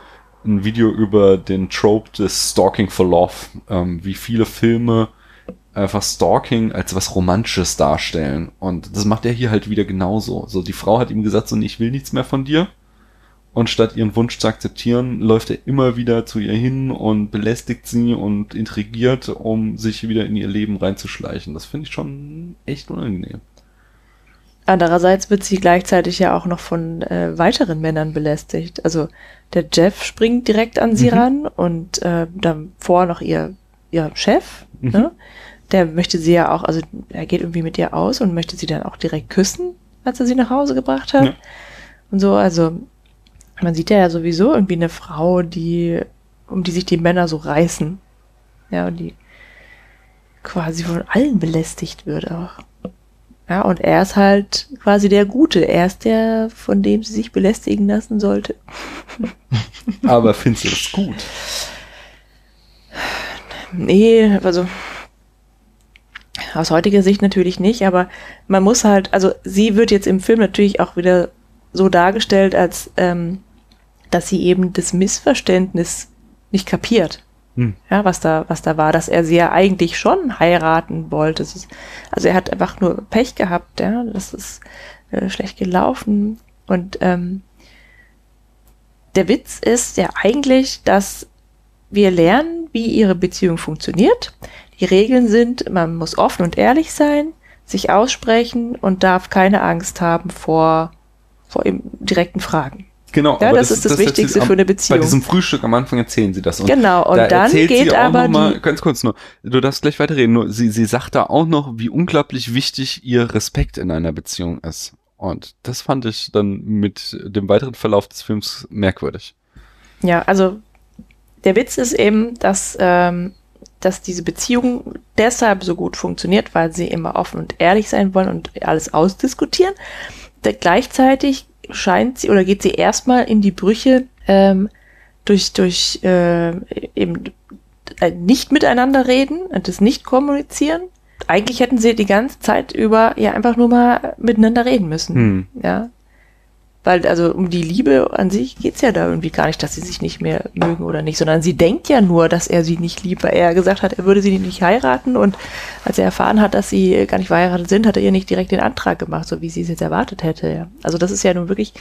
ein Video über den Trope des Stalking for Love, ähm, wie viele Filme einfach Stalking als was Romantisches darstellen. Und das macht er hier halt wieder genauso. So, die Frau hat ihm gesagt, so, ich will nichts mehr von dir. Und statt ihren Wunsch zu akzeptieren, läuft er immer wieder zu ihr hin und belästigt sie und intrigiert, um sich wieder in ihr Leben reinzuschleichen. Das finde ich schon echt unangenehm. Andererseits wird sie gleichzeitig ja auch noch von äh, weiteren Männern belästigt. Also der Jeff springt direkt an sie Mhm. ran und äh, davor noch ihr, ihr Chef, Mhm. ne? der möchte sie ja auch, also er geht irgendwie mit ihr aus und möchte sie dann auch direkt küssen, als er sie nach Hause gebracht hat. Ja. Und so, also man sieht ja sowieso irgendwie eine Frau, die, um die sich die Männer so reißen. Ja, und die quasi von allen belästigt wird auch. Ja, und er ist halt quasi der Gute. Er ist der, von dem sie sich belästigen lassen sollte. Aber findest du das gut? Nee, also aus heutiger Sicht natürlich nicht, aber man muss halt, also sie wird jetzt im Film natürlich auch wieder so dargestellt, als ähm, dass sie eben das Missverständnis nicht kapiert. Hm. Ja, was da, was da war, dass er sie ja eigentlich schon heiraten wollte. Ist, also er hat einfach nur Pech gehabt, ja, das ist äh, schlecht gelaufen. Und ähm, der Witz ist ja eigentlich, dass wir lernen, wie ihre Beziehung funktioniert. Die Regeln sind, man muss offen und ehrlich sein, sich aussprechen und darf keine Angst haben vor, vor eben direkten Fragen. Genau. Ja, aber das ist das erzählt Wichtigste für eine Beziehung. Bei diesem Frühstück am Anfang erzählen sie das. Und Genau, und da dann erzählt geht sie auch aber noch mal, die, ganz kurz nur, du darfst gleich weiterreden, nur sie, sie sagt da auch noch, wie unglaublich wichtig ihr Respekt in einer Beziehung ist. Und das fand ich dann mit dem weiteren Verlauf des Films merkwürdig. ja, also der Witz ist eben, dass, ähm, dass diese Beziehung deshalb so gut funktioniert, weil sie immer offen und ehrlich sein wollen und alles ausdiskutieren. Gleichzeitig scheint sie oder geht sie erstmal in die Brüche ähm, durch, durch äh, eben äh, nicht miteinander reden und das nicht kommunizieren. Eigentlich hätten sie die ganze Zeit über ja einfach nur mal miteinander reden müssen. Hm. Ja. Weil, also um die Liebe an sich geht's ja da irgendwie gar nicht, dass sie sich nicht mehr mögen oder nicht, sondern sie denkt ja nur, dass er sie nicht liebt, weil er gesagt hat, er würde sie nicht heiraten und als er erfahren hat, dass sie gar nicht verheiratet sind, hat er ihr nicht direkt den Antrag gemacht, so wie sie es jetzt erwartet hätte. Ja. Also das ist ja nun wirklich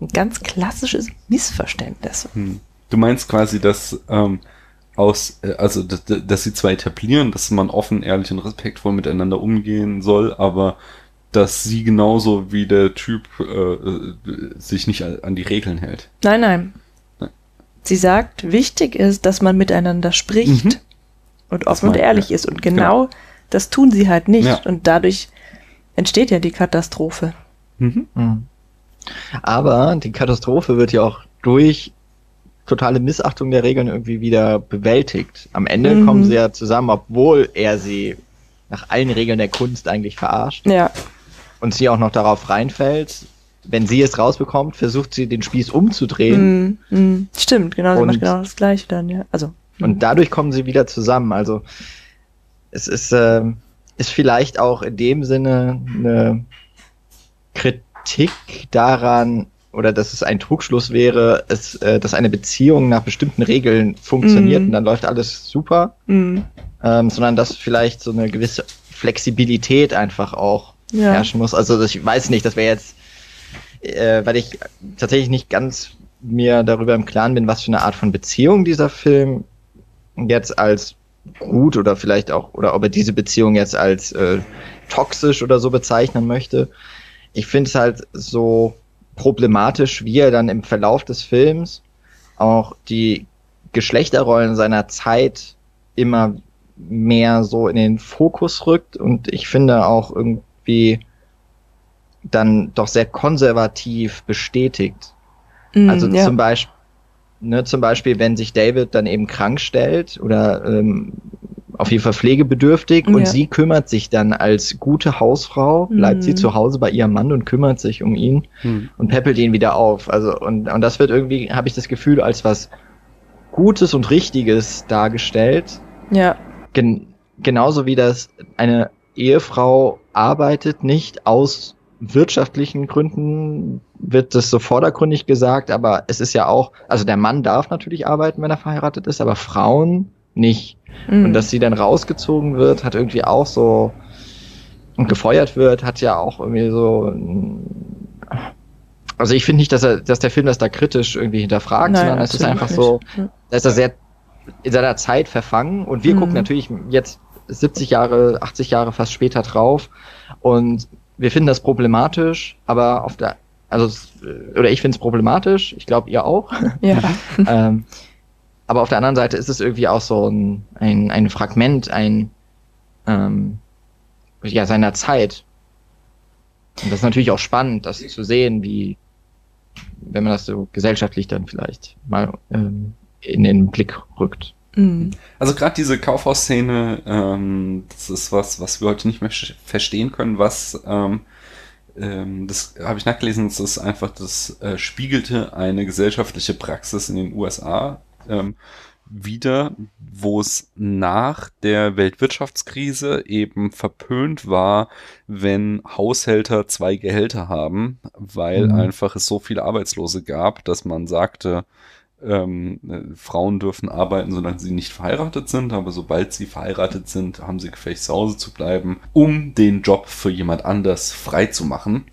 ein ganz klassisches Missverständnis. Hm. Du meinst quasi, dass ähm, aus, äh, also dass, dass sie zwar etablieren, dass man offen, ehrlich und respektvoll miteinander umgehen soll, aber dass sie genauso wie der Typ äh, sich nicht an die Regeln hält. Nein, nein. Nein. Sie sagt, wichtig ist, dass man miteinander spricht Mhm. und offen und ehrlich ja. ist. Und genau das tun sie halt nicht. Ja. Und dadurch entsteht ja die Katastrophe. Mhm. Mhm. Aber die Katastrophe wird ja auch durch totale Missachtung der Regeln irgendwie wieder bewältigt. Am Ende Mhm. kommen sie ja zusammen, obwohl er sie nach allen Regeln der Kunst eigentlich verarscht Ja, und sie auch noch darauf reinfällt. Wenn sie es rausbekommt, versucht sie den Spieß umzudrehen mm, mm, stimmt, genau, sie Und- macht genau das Gleiche dann, ja. Also, und dadurch kommen sie wieder zusammen. Also es ist, ähm, ist vielleicht auch in dem Sinne eine Kritik daran, oder dass es ein Trugschluss wäre, es, äh, dass eine Beziehung nach bestimmten Regeln funktioniert Mhm. und dann läuft alles super, mm, ähm, sondern dass vielleicht so eine gewisse Flexibilität einfach auch ja. herrschen muss. Also ich weiß nicht, das wäre jetzt, äh, weil ich tatsächlich nicht ganz mir darüber im Klaren bin, was für eine Art von Beziehung dieser Film jetzt als gut oder vielleicht auch, oder ob er diese Beziehung jetzt als äh, toxisch oder so bezeichnen möchte. Ich finde es halt so problematisch, wie er dann im Verlauf des Films auch die Geschlechterrollen seiner Zeit immer mehr so in den Fokus rückt und ich finde auch irgendwie dann doch sehr konservativ bestätigt. Mm, Also ja. zum Beispiel, ne, zum Beispiel, wenn sich David dann eben krank stellt oder ähm, auf jeden Fall pflegebedürftig Ja. und sie kümmert sich dann als gute Hausfrau, bleibt sie Mhm. zu Hause bei ihrem Mann und kümmert sich um ihn Hm. und peppelt ihn wieder auf. Also und, und das wird irgendwie, habe ich das Gefühl, als was Gutes und Richtiges dargestellt. ja, Gen genauso wie das eine Ehefrau arbeitet nicht aus wirtschaftlichen Gründen wird das so vordergründig gesagt, aber es ist ja auch, also der Mann darf natürlich arbeiten, wenn er verheiratet ist, aber Frauen nicht. mm, Und dass sie dann rausgezogen wird, hat irgendwie auch so und gefeuert wird, hat ja auch irgendwie so. Also ich finde nicht, dass er, dass der Film das da kritisch irgendwie hinterfragt, Nein, sondern es ist einfach nicht. so, Ja. da ist er sehr in seiner Zeit verfangen und wir Mhm. gucken natürlich jetzt 70 Jahre, 80 Jahre fast später drauf und wir finden das problematisch, aber auf der, also, oder ich finde es problematisch, ich glaube ihr auch. Ja. ähm, aber auf der anderen Seite ist es irgendwie auch so ein, ein, ein Fragment, ein, ähm, ja, seiner Zeit. Und das ist natürlich auch spannend, das zu sehen, wie, wenn man das so gesellschaftlich dann vielleicht mal ähm, in den Blick rückt. Mhm. Also gerade diese Kaufhausszene, ähm, das ist was, was wir heute nicht mehr verstehen können, was ähm, ähm, das habe ich nachgelesen, das ist einfach, das äh, spiegelte eine gesellschaftliche Praxis in den USA ähm, wieder, wo es nach der Weltwirtschaftskrise eben verpönt war, wenn Haushälter zwei Gehälter haben, weil Mhm. einfach es so viele Arbeitslose gab, dass man sagte, ähm, äh, Frauen dürfen arbeiten, solange sie nicht verheiratet sind, aber sobald sie verheiratet sind, haben sie gefälligst zu Hause zu bleiben, um den Job für jemand anders frei zu machen.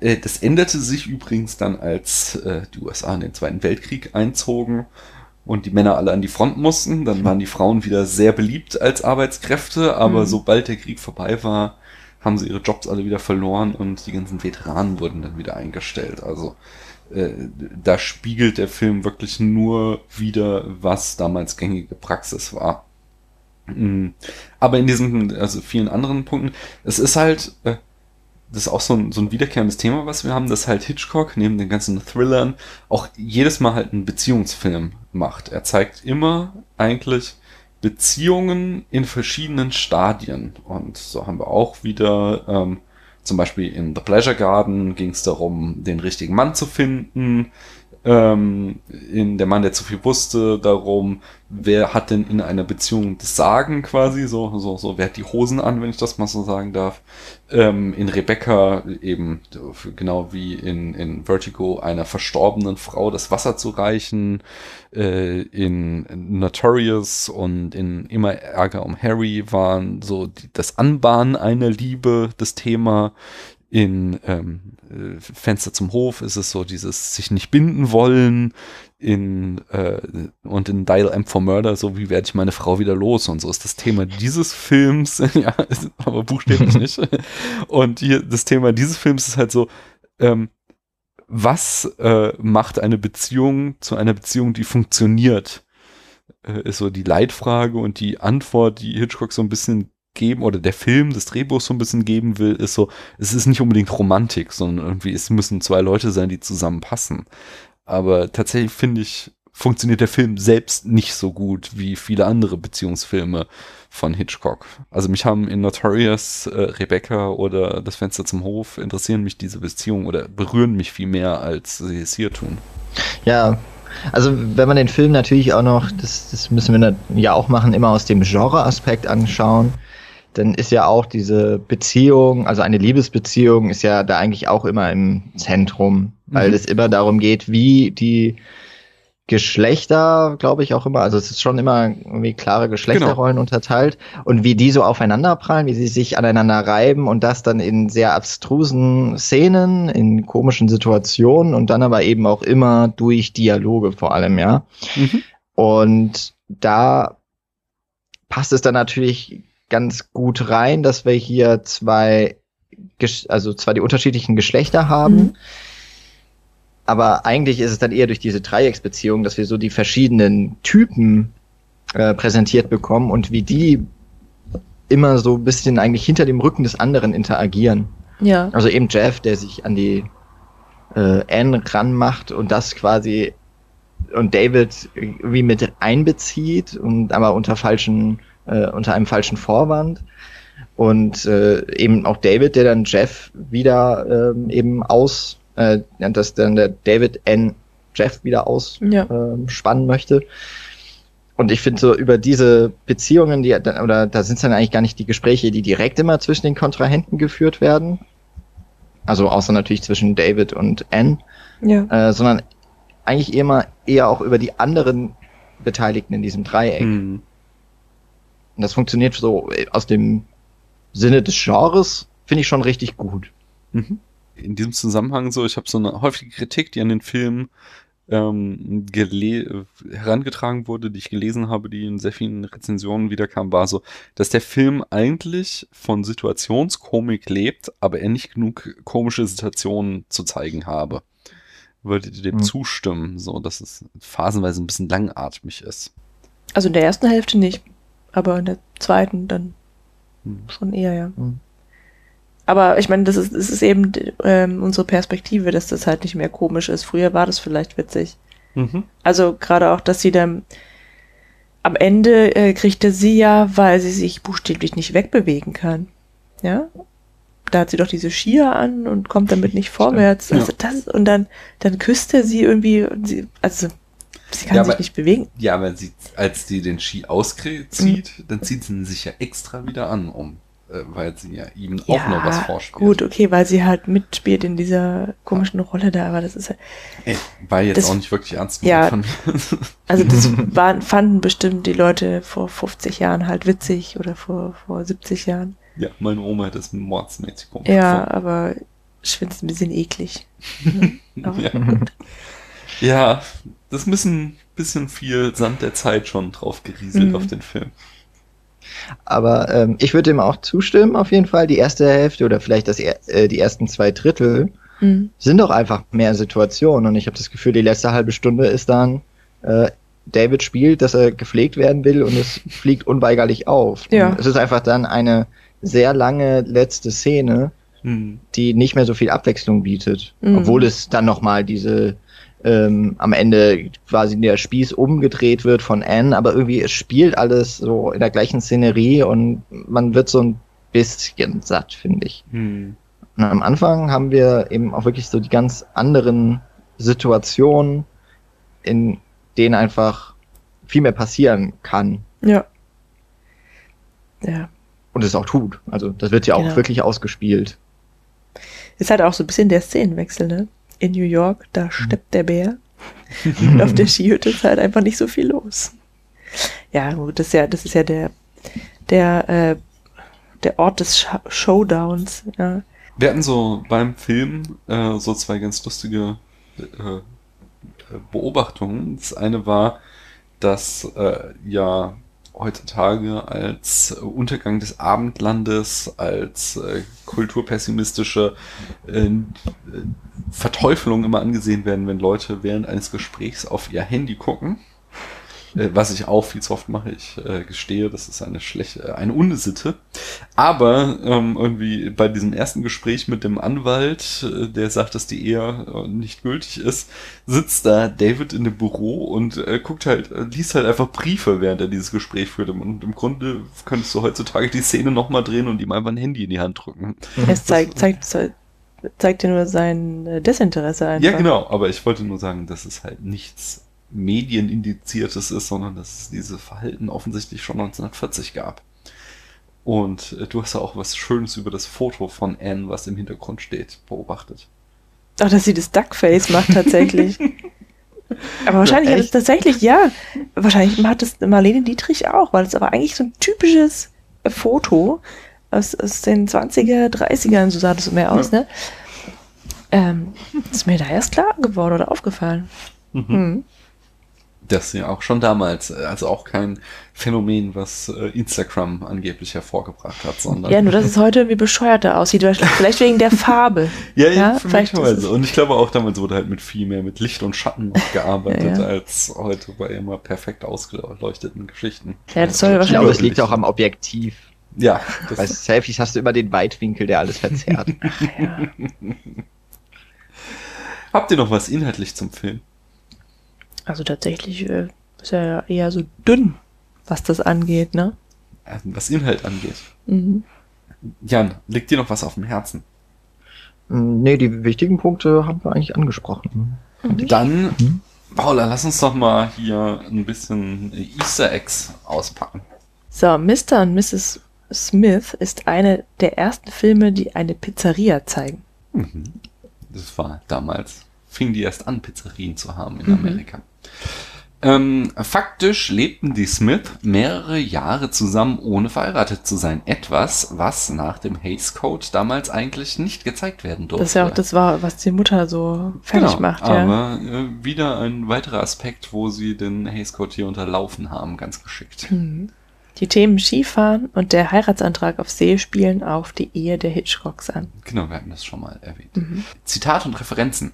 Äh, Das änderte sich übrigens dann, als äh, die USA in den Zweiten Weltkrieg einzogen und die Männer alle an die Front mussten. Dann waren die Frauen wieder sehr beliebt als Arbeitskräfte, aber Mhm. sobald der Krieg vorbei war, haben sie ihre Jobs alle wieder verloren und die ganzen Veteranen wurden dann wieder eingestellt. Also da spiegelt der Film wirklich nur wieder, was damals gängige Praxis war. Mm. Aber in diesen, also vielen anderen Punkten, es ist halt, äh, das ist auch so ein, so ein wiederkehrendes Thema, was wir haben, dass halt Hitchcock neben den ganzen Thrillern auch jedes Mal halt einen Beziehungsfilm macht. Er zeigt immer eigentlich Beziehungen in verschiedenen Stadien. Und so haben wir auch wieder, ähm, zum Beispiel in The Pleasure Garden ging es darum, den richtigen Mann zu finden. Ähm, in Der Mann, der zu viel wusste, darum, wer hat denn in einer Beziehung das Sagen quasi, so, so, so, wer hat die Hosen an, wenn ich das mal so sagen darf. Ähm, in Rebecca eben, genau wie in, in Vertigo, einer verstorbenen Frau das Wasser zu reichen. Äh, in Notorious und in Immer Ärger um Harry waren so die, das Anbahnen einer Liebe das Thema. In ähm, äh, Fenster zum Hof ist es so dieses sich nicht binden wollen. In äh, und in Dial M for Murder, so wie werde ich meine Frau wieder los und so ist das Thema dieses Films, ja, aber buchstäblich nicht. Und hier das Thema dieses Films ist halt so, ähm, was äh, macht eine Beziehung zu einer Beziehung, die funktioniert? Äh, ist so die Leitfrage und die Antwort, die Hitchcock so ein bisschen geben oder der Film, das Drehbuch so ein bisschen geben will, ist so, es ist nicht unbedingt Romantik, sondern irgendwie, es müssen zwei Leute sein, die zusammenpassen. Aber tatsächlich finde ich, funktioniert der Film selbst nicht so gut wie viele andere Beziehungsfilme von Hitchcock. Also mich haben in Notorious, äh, Rebecca oder Das Fenster zum Hof interessieren mich diese Beziehungen oder berühren mich viel mehr, als sie es hier tun. Ja, also wenn man den Film natürlich auch noch, das, das müssen wir ja auch machen, immer aus dem Genre-Aspekt anschauen, dann ist ja auch diese Beziehung, also eine Liebesbeziehung, ist ja da eigentlich auch immer im Zentrum, weil Mhm. es immer darum geht, wie die Geschlechter, glaube ich, auch immer, also es ist schon immer irgendwie klare Geschlechterrollen unterteilt und wie die so aufeinanderprallen, wie sie sich aneinander reiben und das dann in sehr abstrusen Szenen, in komischen Situationen und dann aber eben auch immer durch Dialoge vor allem, ja. Mhm. Und da passt es dann natürlich ganz gut rein, dass wir hier zwei, also zwar die unterschiedlichen Geschlechter haben, Mhm. aber eigentlich ist es dann eher durch diese Dreiecksbeziehung, dass wir so die verschiedenen Typen äh, präsentiert bekommen und wie die immer so ein bisschen eigentlich hinter dem Rücken des anderen interagieren. Ja. Also eben Jeff, der sich an die äh, Anne ranmacht und das quasi und David wie mit einbezieht und aber unter falschen, äh, unter einem falschen Vorwand. Und äh, eben auch David, der dann Jeff wieder ähm, eben aus, äh, dass dann der David N. Jeff wieder aus Ja. spannen möchte. Und ich finde so über diese Beziehungen, die oder da sind es dann eigentlich gar nicht die Gespräche, die direkt immer zwischen den Kontrahenten geführt werden. Also außer natürlich zwischen David und Anne, Ja. äh, sondern eigentlich immer eher auch über die anderen Beteiligten in diesem Dreieck. Hm. Und das funktioniert so äh, aus dem Sinne des Genres, finde ich schon richtig gut. Mhm. In diesem Zusammenhang so, ich habe so eine häufige Kritik, die an den Film ähm, herangetragen wurde, die ich gelesen habe, die in sehr vielen Rezensionen wiederkam, war so, dass der Film eigentlich von Situationskomik lebt, aber er nicht genug komische Situationen zu zeigen habe. Würdet ihr dem Hm. zustimmen, so dass es phasenweise ein bisschen langatmig ist? Also in der ersten Hälfte nicht, aber in der zweiten dann Hm. schon eher, ja. Hm. Aber ich meine, das ist, das ist eben ähm, unsere Perspektive, dass das halt nicht mehr komisch ist. Früher war das vielleicht witzig. Mhm. Also gerade auch, dass sie dann am Ende äh, kriegte sie ja, weil sie sich buchstäblich nicht wegbewegen kann. Ja? Da hat sie doch diese Skier an und kommt damit nicht vorwärts. Ja. Also das, und dann, dann küsst er sie irgendwie, und sie, also sie kann Ja, sich aber- nicht bewegen. Ja, aber sie, als die den Ski auszieht, dann zieht sie ihn sich ja extra wieder an, um, äh, weil sie ja ihm auch noch was vorspielt. gut, okay, weil sie halt mitspielt in dieser komischen Rolle da, aber das ist halt, Ey, war jetzt Das- auch nicht wirklich ernst Ja. von mir. also das waren, fanden bestimmt die Leute vor 50 Jahren halt witzig oder vor, vor 70 Jahren. ja, meine Oma hat das mordsmäßig komisch Ja, aber ich finde es ein bisschen eklig. Ja, Ja. gut. Ja, das ist ein bisschen, bisschen viel Sand der Zeit schon drauf gerieselt Mhm. auf den Film. Aber ähm, ich würde dem auch zustimmen, auf jeden Fall. Die erste Hälfte oder vielleicht das, äh, die ersten zwei Drittel Hm. sind doch einfach mehr Situationen. Und ich habe das Gefühl, die letzte halbe Stunde ist dann, äh, David spielt, dass er gepflegt werden will und es fliegt unweigerlich auf. Ja. Und es ist einfach dann eine sehr lange letzte Szene, Hm. die nicht mehr so viel Abwechslung bietet. Mhm. Obwohl es dann nochmal diese ähm, am Ende quasi der Spieß umgedreht wird von Anne, aber irgendwie es spielt alles so in der gleichen Szenerie und man wird so ein bisschen satt, finde ich. Hm. Und am Anfang haben wir eben auch wirklich so die ganz anderen Situationen, in denen einfach viel mehr passieren kann Ja. Ja. und es auch tut. Also das wird ja auch Genau. wirklich ausgespielt. Ist halt auch so ein bisschen der Szenenwechsel, ne? In New York, da steppt der Bär. Und auf der Skihütte ist halt einfach nicht so viel los. Ja, gut, das ist ja, das ist ja der, der, äh, der Ort des Sh Showdowns, ja. Wir hatten so beim Film äh, so zwei ganz lustige äh, Beobachtungen. Das eine war, dass äh, ja heutzutage als Untergang des Abendlandes, als äh, kulturpessimistische äh, äh, Verteufelung immer angesehen werden, wenn Leute während eines Gesprächs auf ihr Handy gucken. Äh, was ich auch viel zu oft mache, ich äh, gestehe, das ist eine schlechte, eine Unsitte. Aber ähm, irgendwie bei diesem ersten Gespräch mit dem Anwalt, äh, der sagt, dass die Ehe äh, nicht gültig ist, sitzt da David in dem Büro und äh, guckt halt, äh, liest halt einfach Briefe, während er dieses Gespräch führt. Und im Grunde könntest du heutzutage die Szene nochmal drehen und ihm einfach ein Handy in die Hand drücken. Es zeigt, zeigt, zeigt dir nur sein äh, Desinteresse einfach. Ja, genau, aber ich wollte nur sagen, dass es halt nichts Medienindiziertes ist, sondern dass es dieses Verhalten offensichtlich schon 1940 gab. Und äh, du hast ja auch was Schönes über das Foto von Anne, was im Hintergrund steht, beobachtet. Ach, dass sie das Duckface macht tatsächlich. aber wahrscheinlich Ja, hat es tatsächlich, ja, wahrscheinlich macht es Marlene Dietrich auch, weil es aber eigentlich so ein typisches Foto aus, aus den 20er, 30ern, so sah das mehr aus, ne? Ähm, ist mir da erst klar geworden oder aufgefallen. Hm. Das ja auch schon damals, äh, also auch kein Phänomen, was äh, Instagram angeblich hervorgebracht hat, sondern Ja, nur dass es heute irgendwie bescheuerter aussieht, vielleicht wegen der Farbe. Ja, Ja, ja, vielleicht es- Und ich glaube auch damals wurde halt mit viel mehr mit Licht und Schatten noch gearbeitet, Ja, ja. als heute bei immer perfekt ausgeleuchteten Geschichten. Ja, das soll Ich wahrscheinlich- glaube, es liegt auch am Objektiv. Ja, Bei das, Selfies hast du immer den Weitwinkel, der alles verzerrt. Ja. habt ihr noch was inhaltlich zum Film? Also tatsächlich äh, ist er ja eher so dünn, was das angeht, ne? Also, Was Inhalt angeht. Mhm. Jan, liegt dir noch was auf dem Herzen? Mm, nee, die wichtigen Punkte haben wir eigentlich angesprochen. Dann, Mhm. Paula, lass uns doch mal hier ein bisschen Easter Eggs auspacken. So, Mr. und Mrs. Smith ist eine der ersten Filme, die eine Pizzeria zeigen. Das war damals, fing die erst an, Pizzerien zu haben in Mhm. Amerika. Ähm, faktisch lebten die Smith mehrere Jahre zusammen, ohne verheiratet zu sein. Etwas, was nach dem Hays Code damals eigentlich nicht gezeigt werden durfte. Das ist ja auch das war, was die Mutter so fertig genau, macht, ja. Aber äh, wieder ein weiterer Aspekt, wo sie den Hays Code hier unterlaufen haben, ganz geschickt. Mhm. Die Themen Skifahren und der Heiratsantrag auf See spielen auf die Ehe der Hitchcocks an. Genau, wir hatten das schon mal erwähnt. Mhm. Zitat und Referenzen.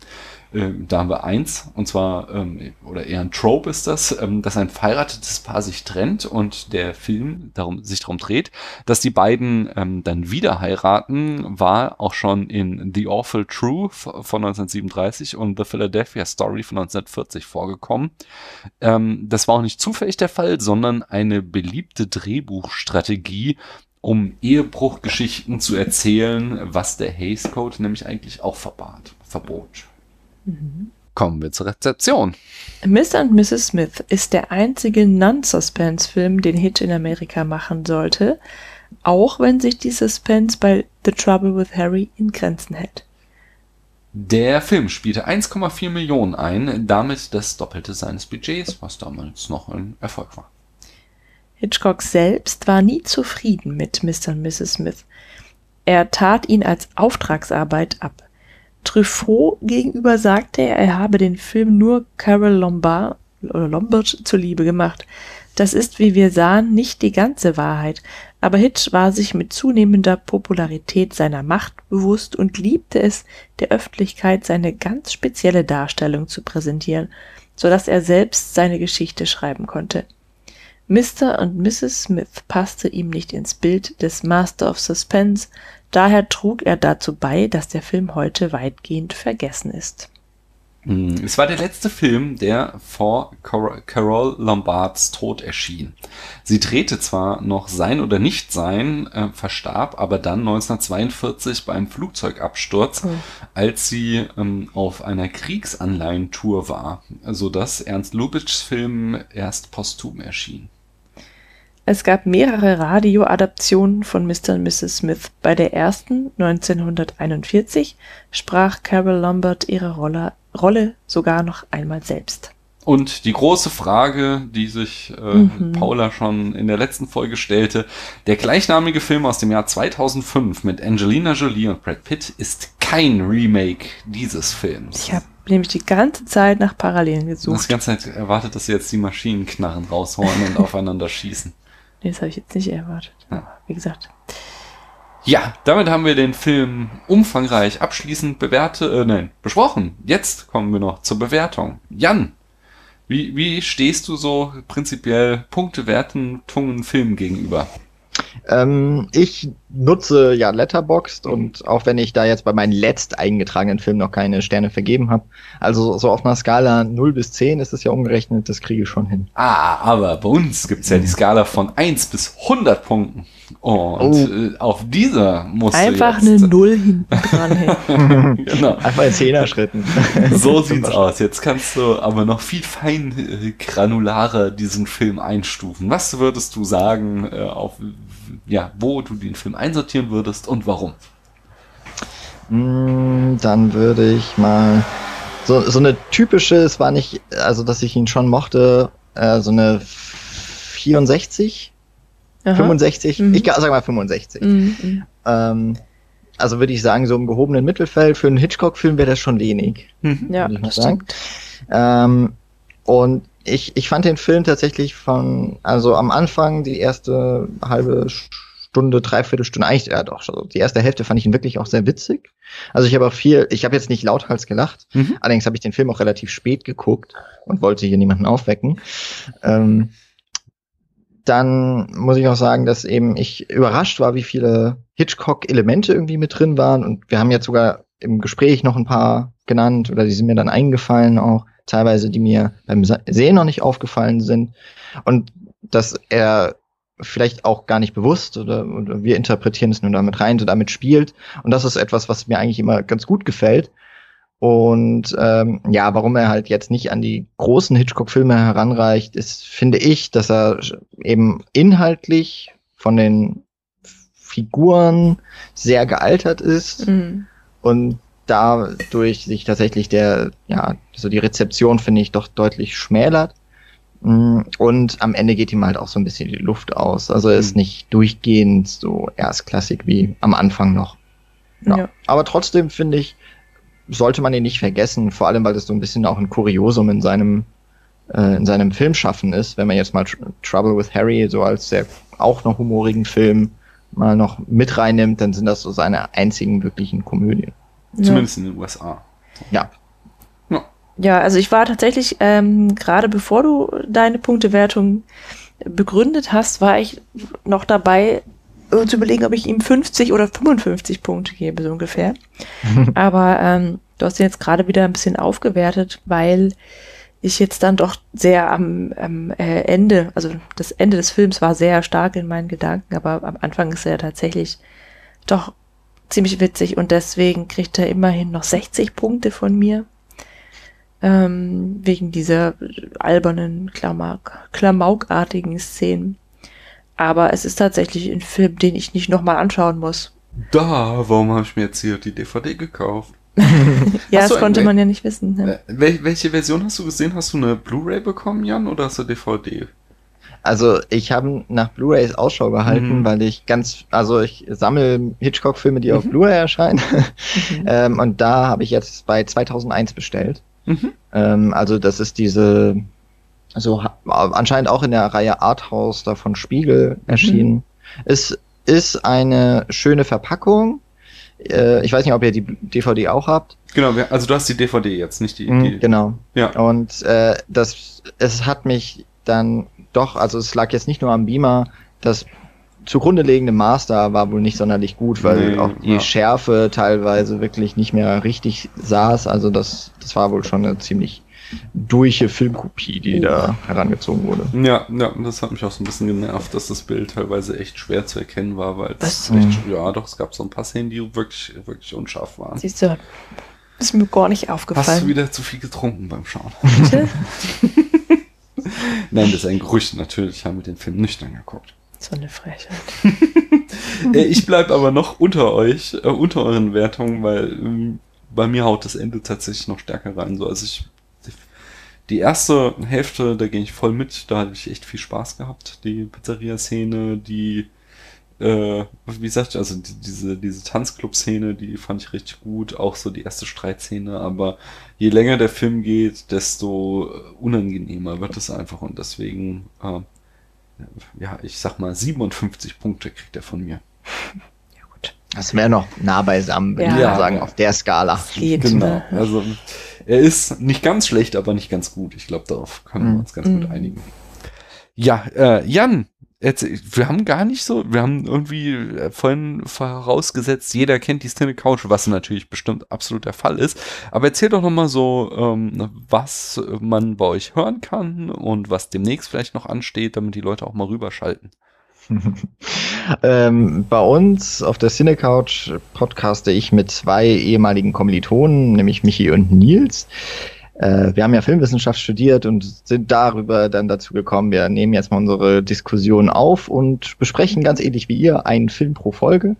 Ähm, da haben wir eins, und zwar, ähm, oder eher ein Trope ist das, ähm, dass ein verheiratetes Paar sich trennt und der Film darum, sich darum dreht, dass die beiden ähm, dann wieder heiraten, war auch schon in The Awful Truth von 1937 und The Philadelphia Story von 1940 vorgekommen. Ähm, das war auch nicht zufällig der Fall, sondern eine beliebte Drehbuchstrategie, um Ehebruchgeschichten zu erzählen, was der Hays Code nämlich eigentlich auch verbat, verbot. Kommen wir zur Rezeption. Mr. und Mrs. Smith ist der einzige Non-Suspense-Film, den Hitch in Amerika machen sollte, auch wenn sich die Suspense bei The Trouble with Harry in Grenzen hält. Der Film spielte 1,4 Millionen ein, damit das Doppelte seines Budgets, was damals noch ein Erfolg war. Hitchcock selbst war nie zufrieden mit Mr. und Mrs. Smith. Er tat ihn als Auftragsarbeit ab. Truffaut gegenüber sagte er, er habe den Film nur Carol Lombard, Lombard zuliebe gemacht. Das ist, wie wir sahen, nicht die ganze Wahrheit, aber Hitch war sich mit zunehmender Popularität seiner Macht bewusst und liebte es, der Öffentlichkeit seine ganz spezielle Darstellung zu präsentieren, so dass er selbst seine Geschichte schreiben konnte. Mr. und Mrs. Smith passte ihm nicht ins Bild des Master of Suspense, daher trug er dazu bei, dass der Film heute weitgehend vergessen ist. Hm, Es war der letzte Film, der vor Carol Lombards Tod erschien. Sie drehte zwar noch Sein oder Nicht-Sein, äh, verstarb aber dann 1942 beim Flugzeugabsturz, Oh. als sie ähm, auf einer Kriegsanleihentour war, sodass Ernst Lubitschs Film erst posthum erschien. Es gab mehrere Radioadaptionen von Mr. und Mrs. Smith. Bei der ersten, 1941, sprach Carol Lombard ihre Rolle, sogar noch einmal selbst. Und die große Frage, die sich äh, Mhm. Paula schon in der letzten Folge stellte, der gleichnamige Film aus dem Jahr 2005 mit Angelina Jolie und Brad Pitt ist kein Remake dieses Films. Ich habe nämlich die ganze Zeit nach Parallelen gesucht. die ganze Zeit erwartet, dass sie jetzt die Maschinenknarren rausholen und aufeinander schießen. Nee, das habe ich jetzt nicht erwartet. Ja. Aber wie gesagt, Ja, damit haben wir den Film umfangreich abschließend bewerte, äh, nein, besprochen. Jetzt kommen wir noch zur Bewertung. Jan, wie, wie stehst du so prinzipiell Punktewertungen Filmen gegenüber? Ähm, ich nutze ja Letterboxd und auch wenn ich da jetzt bei meinen letzt eingetragenen Filmen noch keine Sterne vergeben habe, also so auf einer Skala 0 bis 10 ist es ja umgerechnet, das kriege ich schon hin. Ah, aber bei uns gibt's ja die Skala von 1 bis 100 Punkten. Und Oh. äh, auf dieser musst einfach du eine jetzt, Null hinten dran. Hey. Genau. Einfach in Zehner-Schritten. So sieht's aus. Jetzt kannst du aber noch viel fein granularer diesen Film einstufen. Was würdest du sagen, äh, auf ja, wo du den Film einsortieren würdest und warum? Mm, Dann würde ich mal so, so eine typische, es war nicht, also dass ich ihn schon mochte, äh, so eine 64, Aha. 65, Mhm. ich sag mal 65. Mhm, mhm. Ähm, also würde ich sagen, so im gehobenen Mittelfeld für einen Hitchcock-Film wäre das schon wenig. Ja, würde ich mal das sagen. stimmt. Ähm, und ich, ich fand den Film tatsächlich von, also am Anfang, die erste halbe Stunde, dreiviertel Stunde, eigentlich, ja doch, also die erste Hälfte fand ich ihn wirklich auch sehr witzig. Also ich habe auch viel, ich habe jetzt nicht lauthals gelacht, Mhm. allerdings habe ich den Film auch relativ spät geguckt und wollte hier niemanden aufwecken. Ähm, dann muss ich auch sagen, dass eben ich überrascht war, wie viele Hitchcock-Elemente irgendwie mit drin waren. Und wir haben jetzt sogar im Gespräch noch ein paar genannt oder die sind mir dann eingefallen auch, teilweise, die mir beim Sehen noch nicht aufgefallen sind. Und dass er vielleicht auch gar nicht bewusst oder, oder wir interpretieren es nur damit rein, so damit spielt. Und das ist etwas, was mir eigentlich immer ganz gut gefällt. Und ähm, ja, warum er halt jetzt nicht an die großen Hitchcock-Filme heranreicht, ist, finde ich, dass er eben inhaltlich von den Figuren sehr gealtert ist Mhm. und dadurch sich tatsächlich der, ja, so die Rezeption, finde ich, doch deutlich schmälert. Mm, Und am Ende geht ihm halt auch so ein bisschen die Luft aus. Also er ist Mhm. nicht durchgehend so erstklassig wie am Anfang noch. Ja. Ja. Aber trotzdem finde ich, sollte man ihn nicht vergessen, vor allem weil das so ein bisschen auch ein Kuriosum in seinem, äh, in seinem Filmschaffen ist. Wenn man jetzt mal Tr Trouble with Harry so als sehr auch noch humorigen Film mal noch mit reinnimmt, dann sind das so seine einzigen wirklichen Komödien. Ja. Zumindest in den USA. Ja. Ja, also ich war tatsächlich, ähm, gerade bevor du deine Punktewertung begründet hast, war ich noch dabei zu überlegen, ob ich ihm 50 oder 55 Punkte gebe, so ungefähr. Aber ähm, du hast ihn jetzt gerade wieder ein bisschen aufgewertet, weil ich jetzt dann doch sehr am, am äh, Ende, also das Ende des Films war sehr stark in meinen Gedanken, aber am Anfang ist er tatsächlich doch ziemlich witzig und deswegen kriegt er immerhin noch 60 Punkte von mir. Ähm, wegen dieser albernen, Klamauk, klamaukartigen Szenen. Aber es ist tatsächlich ein Film, den ich nicht nochmal anschauen muss. Da, warum habe ich mir jetzt hier die DVD gekauft? Ja, du das konnte ein- man ja nicht wissen. Ne? Äh, wel welche Version hast du gesehen? Hast du eine Blu-ray bekommen, Jan, oder hast du DVD? Also ich habe nach Blu-rays Ausschau gehalten, Mhm. weil ich ganz, also ich sammle Hitchcock-Filme, die auf Mhm. Blu-ray erscheinen. Mhm. ähm, und da habe ich jetzt bei 2001 bestellt. Mhm. Ähm, also das ist diese, also anscheinend auch in der Reihe Arthouse da von Spiegel Mhm. erschienen. Es ist eine schöne Verpackung. Äh, ich weiß nicht, ob ihr die DVD auch habt. Genau, also du hast die DVD jetzt, nicht die. Mhm, die genau. Ja. Und äh, das, es hat mich dann doch, also es lag jetzt nicht nur am Beamer, das zugrunde liegende Master war wohl nicht sonderlich gut, weil Nee, auch die ja. Schärfe teilweise wirklich nicht mehr richtig saß. Also das, das war wohl schon eine ziemlich durche Filmkopie, die da herangezogen wurde. Ja, ja, das hat mich auch so ein bisschen genervt, dass das Bild teilweise echt schwer zu erkennen war, weil es echt, ja, doch, es gab so ein paar Szenen, die wirklich, wirklich unscharf waren. Siehst du, ist mir gar nicht Hast du aufgefallen. wieder zu viel getrunken beim Schauen? Bitte? Nein, das ist ein Gerücht, natürlich haben wir den Film nüchtern geguckt. So eine Frechheit. äh, ich bleib aber noch unter euch, äh, unter euren Wertungen, weil ähm, bei mir haut das Ende tatsächlich noch stärker rein. So, also ich, die erste Hälfte, da gehe ich voll mit, da hatte ich echt viel Spaß gehabt. Die Pizzeria-Szene, die, äh, wie gesagt, also die, diese, diese Tanzclub-Szene, die fand ich richtig gut. Auch so die erste Streitszene, aber je länger der Film geht, desto unangenehmer wird es einfach und deswegen, äh, ja, ich sag mal, 57 Punkte kriegt er von mir. Ja, gut. Das wäre noch nah beisammen, würde Ja. ich mal sagen, auf der Skala. Geht, Genau. ne? Also er ist nicht ganz schlecht, aber nicht ganz gut. Ich glaube, darauf können wir Mhm. uns ganz gut Mhm. einigen. Ja, äh, Jan, erzähl, wir haben gar nicht so, wir haben irgendwie äh, vorhin vorausgesetzt, jeder kennt die Cine Couch, was natürlich bestimmt absolut der Fall ist. Aber erzähl doch noch mal so, ähm, was man bei euch hören kann und was demnächst vielleicht noch ansteht, damit die Leute auch mal rüberschalten. ähm, bei uns auf der Cinecouch podcaste ich mit zwei ehemaligen Kommilitonen, nämlich Michi und Nils. Äh, wir haben ja Filmwissenschaft studiert und sind darüber dann dazu gekommen, wir nehmen jetzt mal unsere Diskussion auf und besprechen ganz ähnlich wie ihr einen Film pro Folge.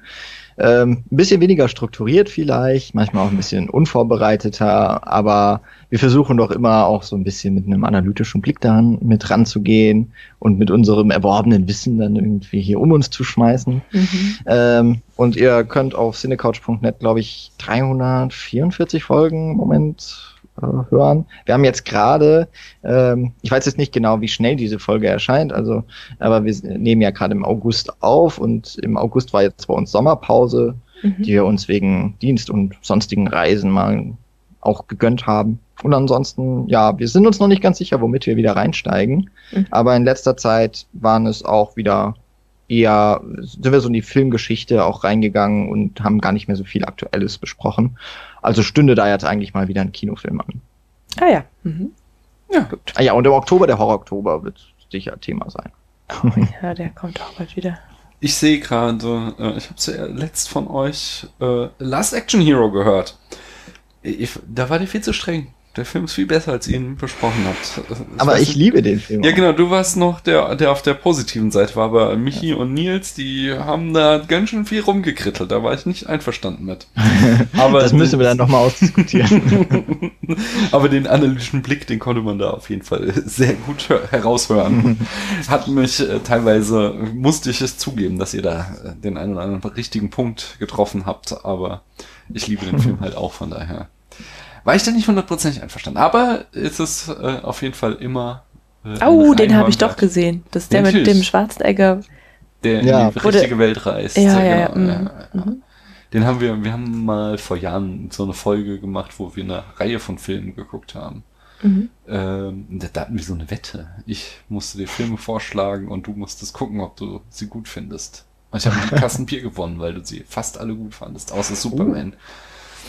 Ähm, ein bisschen weniger strukturiert vielleicht, manchmal auch ein bisschen unvorbereiteter, aber wir versuchen doch immer auch so ein bisschen mit einem analytischen Blick daran mit ranzugehen und mit unserem erworbenen Wissen dann irgendwie hier um uns zu schmeißen. Mhm. Ähm, und ihr könnt auf cinecouch.net, glaube ich, 344 Folgen im Moment äh, hören. Wir haben jetzt gerade, ähm, ich weiß jetzt nicht genau, wie schnell diese Folge erscheint, also, aber wir nehmen ja gerade im August auf und im August war jetzt bei uns Sommerpause, Mhm. die wir uns wegen Dienst und sonstigen Reisen mal auch gegönnt haben. Und ansonsten, ja, wir sind uns noch nicht ganz sicher, womit wir wieder reinsteigen. Mhm. Aber in letzter Zeit waren es auch wieder eher, sind wir so in die Filmgeschichte auch reingegangen und haben gar nicht mehr so viel Aktuelles besprochen. Also stünde da jetzt eigentlich mal wieder ein Kinofilm an. Ah ja. Mhm. Ja, gut. Ah ja, und im Oktober, der Horror-Oktober wird sicher Thema sein. Ja, der kommt auch bald wieder. Ich sehe gerade, äh, ich habe zuletzt von euch äh, Last Action Hero gehört. Ich, da war der viel zu streng. Der Film ist viel besser, als ihr ihn besprochen habt. aber weiß ich liebe den Film. Ja, genau, du warst noch der, der auf der positiven Seite war, aber Michi und Nils, die haben da ganz schön viel rumgekrittelt. Da war ich nicht einverstanden mit. Aber Das müssen wir dann nochmal ausdiskutieren. Aber den analytischen Blick, den konnte man da auf jeden Fall sehr gut hör- heraushören. Hat mich äh, teilweise, musste ich es zugeben, dass ihr da äh, den einen oder anderen richtigen Punkt getroffen habt, aber ich liebe den Film halt auch, von daher war ich da nicht hundertprozentig einverstanden. Aber es ist äh, auf jeden Fall immer. Äh, Oh, den habe ich doch gesehen. Das ist der Ja, mit dem Schwarzenegger. Der Ja. in die Wurde- richtige Welt reist. Ja, ja, ja, genau, mhm, ja, ja. mhm. Den haben wir, wir haben mal vor Jahren so eine Folge gemacht, wo wir eine Reihe von Filmen geguckt haben. Mhm. Ähm, da, da hatten wir so eine Wette. Ich musste dir Filme vorschlagen und du musstest gucken, ob du sie gut findest. Und ich habe die Kassen Bier gewonnen, weil du sie fast alle gut fandest, außer Superman.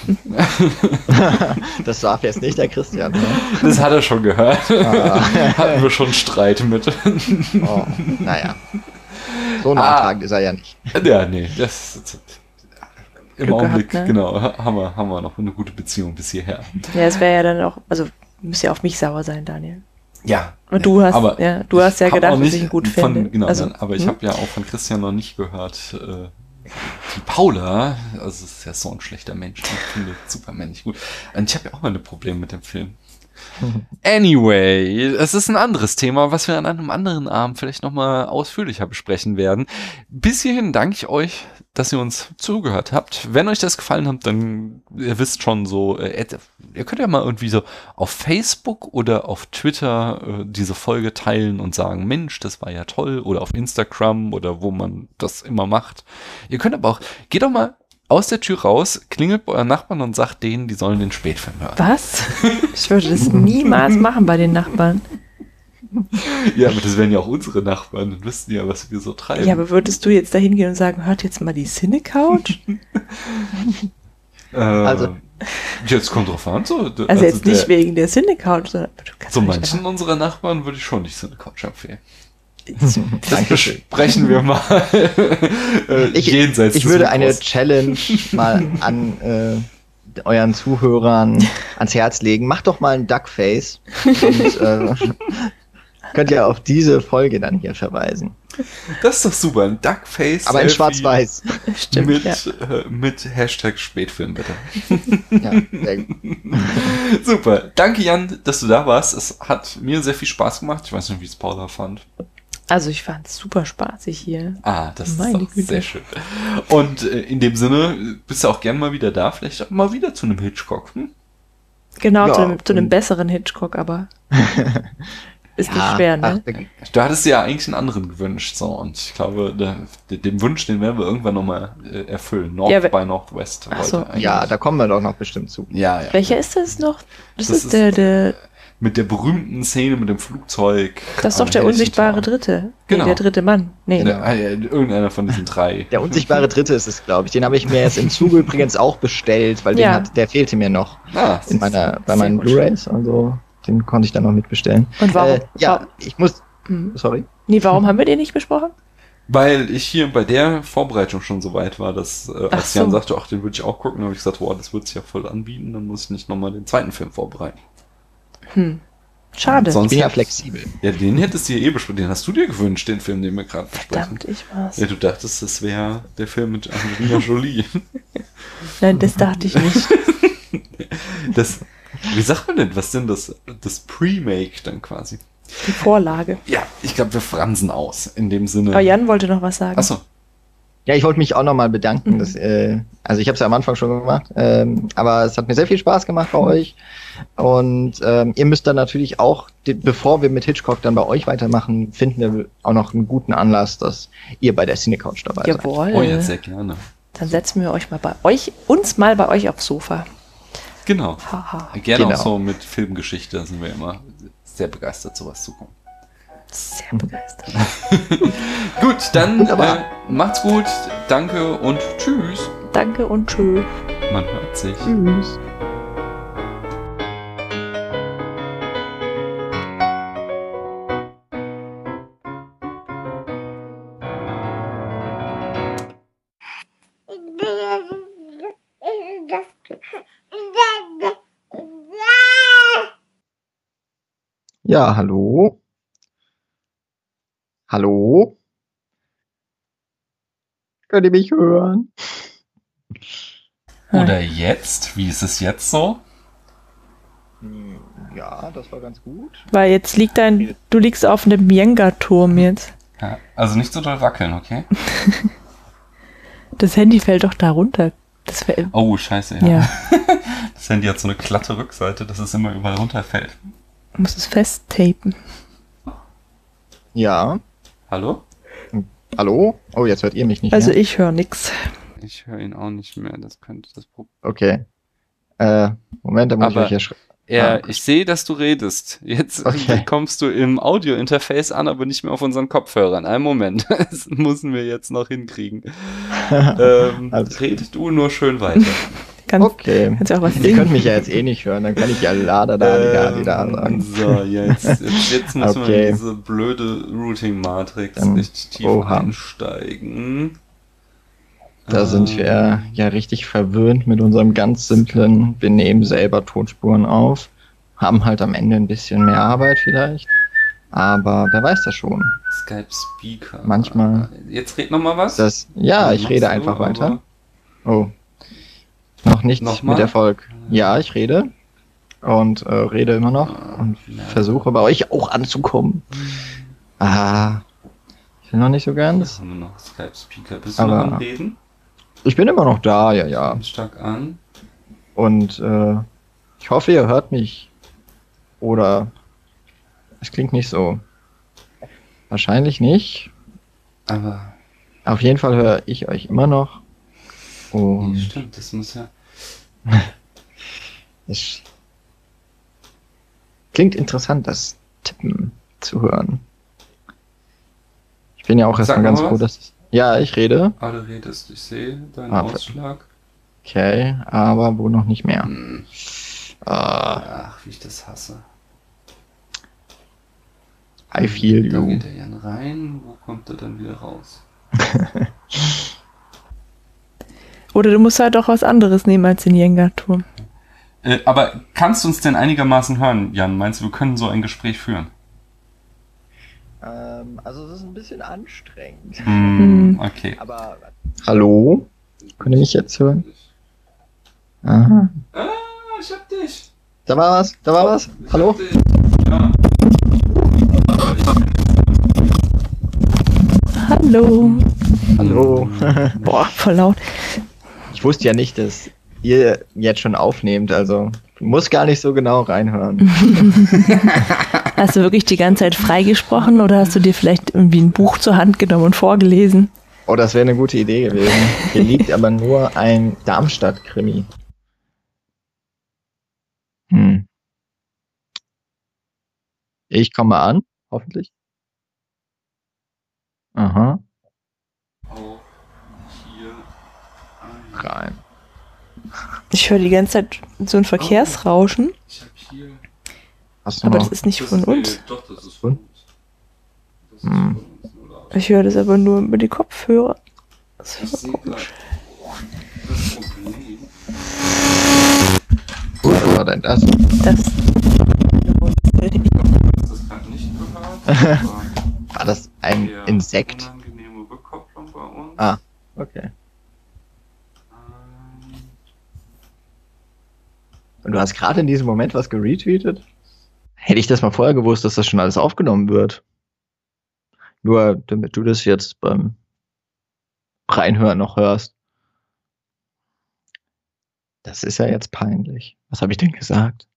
Das darf jetzt nicht der Christian. Ne? Das hat er schon gehört. Ah. Hatten wir schon Streit mit. Oh, naja. So nachtragend ist er ja nicht. ja, nee, das, das im Glück Augenblick, gehabt, ne? genau, haben wir, haben wir noch eine gute Beziehung bis hierher. Ja, es wäre ja dann auch, also du müsst ja auf mich sauer sein, Daniel. Ja. Und du hast, aber ja, du hast ja gedacht, dass ich ihn gut von, finde. Genau, also, dann, aber ich hm? habe ja auch von Christian noch nicht gehört, äh, die Paula, also ist ja so ein schlechter Mensch, die findet Superman nicht gut. Und ich habe ja auch meine Probleme mit dem Film. Anyway, es ist ein anderes Thema, was wir an einem anderen Abend vielleicht nochmal ausführlicher besprechen werden. Bis hierhin danke ich euch, dass ihr uns zugehört habt. Wenn euch das gefallen hat, dann ihr wisst schon so, äh, ihr könnt ja mal irgendwie so auf Facebook oder auf Twitter äh, diese Folge teilen und sagen, Mensch, das war ja toll. Oder auf Instagram oder wo man das immer macht. Ihr könnt aber auch, geht doch mal aus der Tür raus, klingelt bei euren Nachbarn und sagt denen, die sollen den Spätfilm hören. Was? Ich würde das niemals machen bei den Nachbarn. Ja, aber das wären ja auch unsere Nachbarn, dann wüssten ja, was wir so treiben. Ja, aber würdest du jetzt da hingehen und sagen, hört jetzt mal die Cine-Couch? äh, Also- Jetzt kommt drauf an. So, d- Also, jetzt der- nicht wegen der Cine-Couch, sondern nicht manchen unserer Nachbarn würde ich schon nicht so eine Couch empfehlen. Das Dankeschön. besprechen wir mal äh, Ich, jenseits ich des würde eine. Challenge mal an äh, euren Zuhörern ans Herz legen. Macht doch mal ein Duckface und äh, könnt ihr auf diese Folge dann hier verweisen. Das ist doch super, ein Duckface. Aber in Schwarz-Weiß. Stimmt, Mit, ja. äh, mit Hashtag Spätfilm, bitte. Ja. Super. Danke, Jan, dass du da warst. Es hat mir sehr viel Spaß gemacht. Ich weiß nicht, wie es Paula fand. Also ich fand es super spaßig hier. Ah, das Meine ist doch Güte. sehr schön. Und äh, in dem Sinne bist du auch gern mal wieder da. Vielleicht auch mal wieder zu einem Hitchcock. Hm? Genau, Ja, zu, einem, zu einem besseren Hitchcock, aber ist nicht Ja, schwer, ach, ne? da- Du hattest dir ja eigentlich einen anderen gewünscht. So, und ich glaube, der, der, den Wunsch, den werden wir irgendwann nochmal äh, erfüllen. North Ja, by Northwest. Ach so. ja, da kommen wir doch noch bestimmt zu. ja, ja. Welcher ist das noch? Das, Das ist, ist- der, der, Mit der berühmten Szene mit dem Flugzeug. das ist doch der unsichtbare Tag. Dritte. Genau. Nee, der dritte Mann. Nee, Der, ah, irgendeiner von diesen drei. Der unsichtbare Dritte ist es, glaube ich. Den habe ich mir jetzt im Zuge übrigens auch bestellt, weil den Ja. hat, der fehlte mir noch Ah, in meiner, bei meinen. Blu-rays. Also den konnte ich dann noch mitbestellen. Und warum? Äh, ja, warum- ich muss. Hm. Sorry. Nee, warum haben wir den nicht besprochen? Weil ich hier bei der Vorbereitung schon so weit war, dass äh, Ach als Jan so. sagte, ach, den würde ich auch gucken, habe ich gesagt, boah, das wird sich ja voll anbieten, dann muss ich nicht nochmal den zweiten Film vorbereiten. Hm. Schade. Ich Sonst bin ja flexibel. Ja, den hättest du ja eh besprochen. Den hast du dir gewünscht, den Film, den wir gerade besprechen. Verdammt, ich war's. Ja, du dachtest, das wäre der Film mit Angelina Jolie. Nein, das dachte ich nicht. Das, wie sagt man denn, was denn das, das Pre-Make dann quasi? Die Vorlage. Ja, ich glaube, wir fransen aus, in dem Sinne. Aber Jan wollte noch was sagen. Achso, Ja, ich wollte mich auch nochmal bedanken. Mhm. Dass, äh, also ich habe es ja am Anfang schon gemacht, ähm, aber es hat mir sehr viel Spaß gemacht bei euch. Und ähm, ihr müsst dann natürlich auch, die, bevor wir mit Hitchcock dann bei euch weitermachen, finden wir auch noch einen guten Anlass, dass ihr bei der Cinecouch dabei seid. Jawohl. oh ja, sehr gerne. Dann setzen wir euch mal bei euch, uns mal bei euch aufs Sofa. Genau. Haha. Gerne Genau. auch so mit Filmgeschichte, da sind wir immer sehr begeistert, sowas zu gucken. Sehr begeistert. Gut, dann Wunderbar. äh, macht's gut, danke und tschüss. Danke und tschö. Man hört sich. Tschüss. Ja, hallo? Hallo? Könnt ihr mich hören? Oder jetzt? Wie ist es jetzt so? Ja, das war ganz gut. Weil jetzt liegt dein, du liegst auf einem Jenga-Turm jetzt. Ja, also nicht so doll wackeln, okay? Das Handy fällt doch da runter. Oh, scheiße, ja. ja, Das Handy hat so eine glatte Rückseite, dass es immer überall runterfällt. du musst es festtapen. Ja. Hallo? Hallo? Oh, jetzt hört ihr mich nicht Also mehr. ich höre nix. Ich höre ihn auch nicht mehr, das könnte das Problem Okay. Äh, Moment, da muss Aber- ich euch ja schreiben. Ja, Ah. ich sehe, dass du redest. Jetzt Okay. kommst du im Audio-Interface an, aber nicht mehr auf unseren Kopfhörern. Einen Moment, das müssen wir jetzt noch hinkriegen. ähm, Alles redet du nur schön weiter. Kannst, Okay. kannst du auch was Ihr könnt mich ja jetzt eh nicht hören, dann kann ich ja lada da, da, da, da Ähm, sagen. So, jetzt, jetzt, jetzt müssen wir Okay. in diese blöde Routing-Matrix nicht tief Oha. einsteigen. Da sind wir ja richtig verwöhnt mit unserem ganz simplen, wir nehmen selber Tonsspuren auf, haben halt am Ende ein bisschen mehr Arbeit vielleicht, aber wer weiß das schon. Skype Speaker. Manchmal- Jetzt red noch mal was. Das, ja, ich rede du, einfach aber- weiter. Oh. Noch nichts Nochmal? mit Erfolg. Ja, ich rede. Und äh, rede immer noch und Ja. versuche bei euch auch anzukommen. Ah. Ich will noch nicht so ganz. haben wir noch Skype Speaker. Bist du Aber- noch am Reden? Ich bin immer noch da, ja, ja. Stark an. Und äh, ich hoffe, ihr hört mich. Oder es klingt nicht so. Wahrscheinlich nicht. Aber Auf jeden Fall höre ich euch immer noch. Und stimmt, das muss ja. es klingt interessant, das Tippen zu hören. Ich bin ja auch erstmal mal ganz froh, dass. Ja, ich rede. Ah, du redest, ich sehe deinen Ah, Ausschlag. Okay, aber wohl noch nicht mehr. Hm. Ah, Ach, wie ich das hasse. I feel Da you. geht der Jan rein, wo kommt er dann wieder raus? Oder du musst halt auch was anderes nehmen als den Jenga-Turm. Äh, aber kannst du uns denn einigermaßen hören, Jan? Meinst du, wir können so ein Gespräch führen? Ähm, also es ist ein bisschen anstrengend. Hm, Hm. okay. Aber. Hallo? Könnt ihr mich jetzt hören? Aha. Ah, ich hab dich. Da war was, da war was. Ich Hallo? Ja. Hallo. Hallo. Boah, voll laut. Ich wusste ja nicht, dass ihr jetzt schon aufnehmt, also muss gar nicht so genau reinhören. Hast du wirklich die ganze Zeit freigesprochen oder hast du dir vielleicht irgendwie ein Buch zur Hand genommen und vorgelesen? Oh, das wäre eine gute Idee gewesen. Hier liegt aber nur ein Darmstadt-Krimi. Hm. Ich komme an, hoffentlich. Aha, Auch hier ein. rein. Ich höre die ganze Zeit so ein Verkehrsrauschen, Ich hab hier. Hast du aber das ist nicht Das von ist- uns. nee, Doch, das ist Von? uns. Das ist Hm. Ich höre das aber nur über die Kopfhörer. Das Ich sehe komisch. das Problem. Was war denn das? Das. Aber War das ein Insekt? Ah. Okay. Und du hast gerade in diesem Moment was geretweetet? Hätte ich das mal vorher gewusst, dass das schon alles aufgenommen wird. Nur damit du das jetzt beim Reinhören noch hörst. Das ist ja jetzt peinlich. Was habe ich denn gesagt?